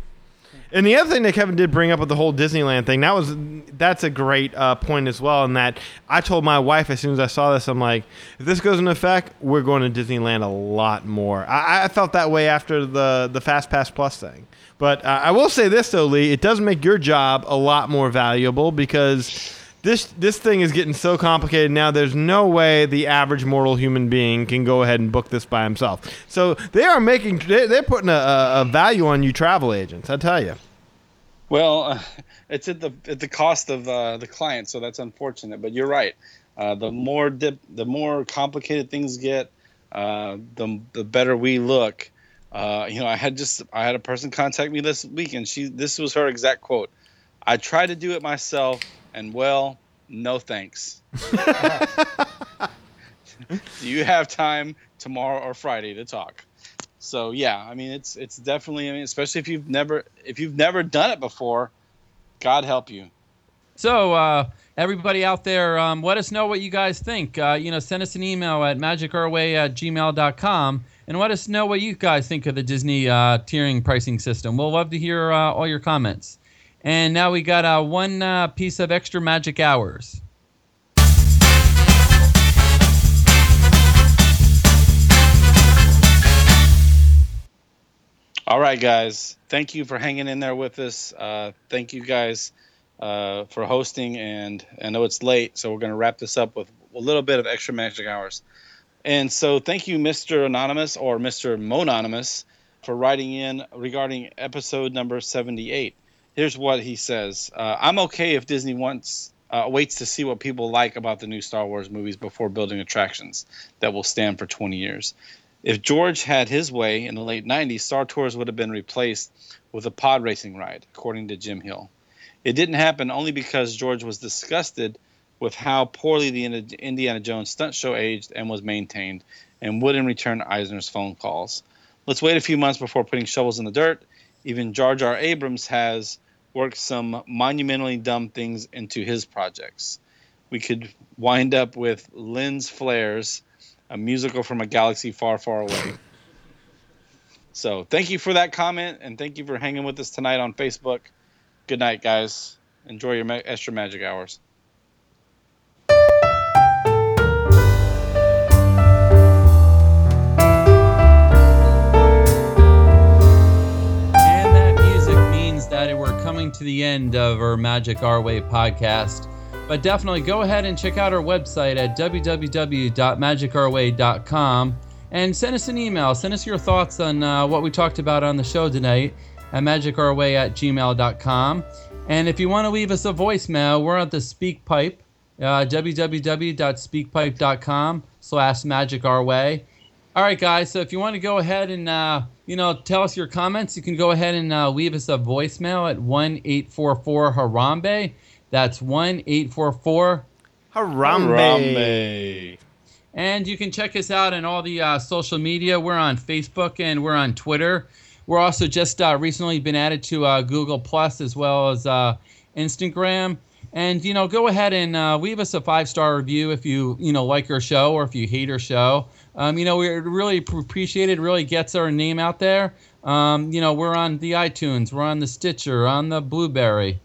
And the other thing that Kevin did bring up with the whole Disneyland thing, that was that's a great uh, point as well. In that I told my wife as soon as I saw this, I'm like, if this goes into effect, we're going to Disneyland a lot more. I, I felt that way after the the Fast Pass Plus thing. But uh, I will say this though, Lee, it does make your job a lot more valuable because this this thing is getting so complicated now. There's no way the average mortal human being can go ahead and book this by himself. So they are making they're putting a, a, a value on you travel agents. I tell you. Well, uh, it's at the at the cost of uh, the client, so that's unfortunate. But you're right. Uh, the more dip, the more complicated things get, uh, the the better we look. Uh, you know, I had just I had a person contact me this week, and she this was her exact quote. I tried to do it myself, and well, no thanks. do you have time tomorrow or Friday to talk? So yeah, I mean it's it's definitely I mean especially if you've never if you've never done it before, God help you. So, uh, everybody out there, um, let us know what you guys think. Uh, you know, send us an email at magicourway at gmail.com and let us know what you guys think of the Disney uh, tiering pricing system. We'll love to hear uh, all your comments. And now we got uh, one uh, piece of extra magic hours. All right, guys. Thank you for hanging in there with us. Uh, thank you guys uh, for hosting, and I know it's late, so we're going to wrap this up with a little bit of extra magic hours. And so, thank you, Mr. Anonymous or Mr. Mononymous, for writing in regarding episode number 78. Here's what he says uh, I'm okay if Disney wants. Uh, waits to see what people like about the new Star Wars movies before building attractions that will stand for 20 years. If George had his way in the late 90s, Star Tours would have been replaced with a pod racing ride, according to Jim Hill. It didn't happen only because George was disgusted with how poorly the Indiana Jones stunt show aged and was maintained, and wouldn't return Eisner's phone calls. Let's wait a few months before putting shovels in the dirt. Even Jar Jar Abrams has worked some monumentally dumb things into his projects. We could wind up with Lens Flares, a musical from a galaxy far, far away. So, thank you for that comment, and thank you for hanging with us tonight on Facebook. Good night, guys. Enjoy your extra magic hours. Coming to the end of our Magic Our Way podcast. But definitely go ahead and check out our website at www.magicourway.com and send us an email. Send us your thoughts on uh, what we talked about on the show tonight at magicourway at gmail.com. And if you want to leave us a voicemail, we're at the SpeakPipe, uh, www.speakpipe.com slash magic our way. All right, guys. So if you want to go ahead and uh, you know tell us your comments, you can go ahead and uh, leave us a voicemail at one eight four four Harambe. That's one eight four four. Harambe. And you can check us out on all the uh, social media. We're on Facebook and we're on Twitter. We're also just uh, recently been added to uh, Google Plus as well as uh, Instagram. And you know, go ahead and uh, leave us a five star review if you you know like our show or if you hate our show. Um, you know, we really appreciate it. it. Really gets our name out there. Um, you know, we're on the iTunes, we're on the Stitcher, on the Blubrry,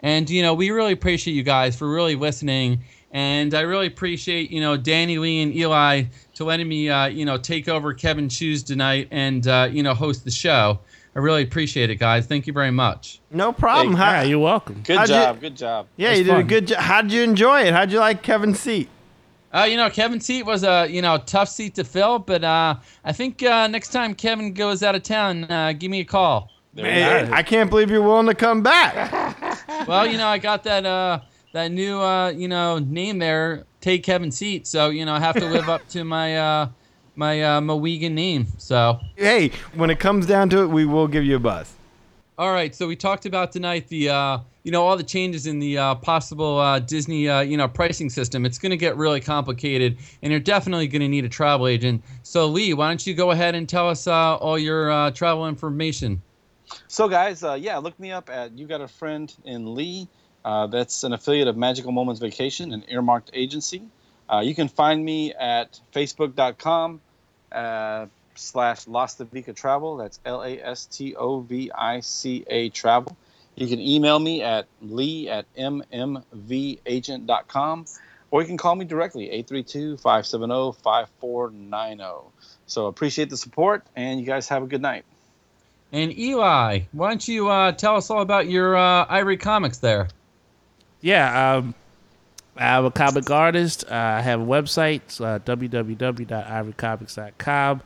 and you know, we really appreciate you guys for really listening. And I really appreciate you know Danny Lee and Eli to letting me uh, you know take over Kevin's shoes tonight and uh, you know host the show. I really appreciate it, guys. Thank you very much. No problem. Hey, How- Yeah, you're welcome. Good How'd you- job. Good job. yeah, That's you did a good job. How did you enjoy it? How would you like Kevin's seat? Uh, you know, Kevin's seat was a you know tough seat to fill, but uh, I think uh, next time Kevin goes out of town, uh, give me a call. Man. I can't believe you're willing to come back. Well, you know, I got that uh, that new uh, you know name there, take Kevin's seat. So you know, I have to live up to my uh, my uh, Mohegan name. So. hey, when it comes down to it, we will give you a buzz. All right, so we talked about tonight the uh, you know all the changes in the uh, possible uh, Disney uh, you know pricing system. It's going to get really complicated, and you're definitely going to need a travel agent. So Lee, why don't you go ahead and tell us uh, all your uh, travel information? So, guys, yeah, look me up at You Got a Friend in Lee. That's an affiliate of Magical Moments Vacation, an earmarked agency. You can find me at facebook.com slash Lastovica Travel. That's L A S T O V I C A Travel. You can email me at lee at mmvagent.com or you can call me directly 832 570 5490. So appreciate the support and you guys have a good night. And Eli, why don't you uh, tell us all about your uh, Ivory Comics there? Yeah, um, I'm a comic artist. Uh, I have a website, it's, uh, www.ivorycomics.com.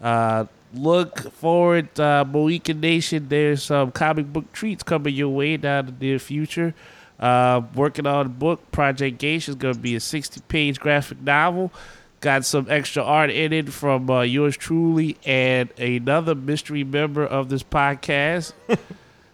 Uh, look forward, uh, Mohican Nation. There's some comic book treats coming your way down in the near future. Uh, working on a book. Project Geisha is going to be a 60 page graphic novel. Got some extra art in it from uh, yours truly and another mystery member of this podcast.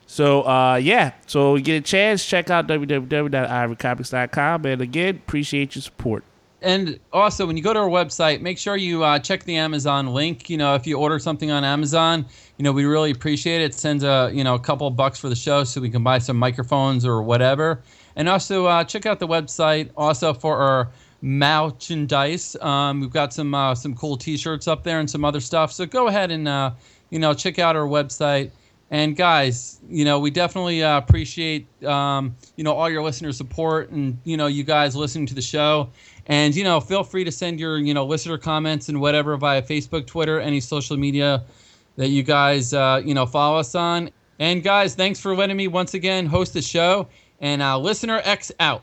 So uh, yeah, so get a chance, check out www.ivorycomics.com. And again, appreciate your support. And also, when you go to our website, make sure you uh, check the Amazon link. You know, if you order something on Amazon, you know we really appreciate it. it sends a you know a couple bucks for the show, so we can buy some microphones or whatever. And also uh, check out the website also for our merchandise. Um, we've got some uh, some cool T-shirts up there and some other stuff. So go ahead and uh, you know check out our website. And guys, you know we definitely uh, appreciate um, you know all your listener support and you know you guys listening to the show. And you know feel free to send your you know listener comments and whatever via Facebook, Twitter, any social media that you guys uh, you know follow us on. And guys, thanks for letting me once again host the show. And uh, listener X out.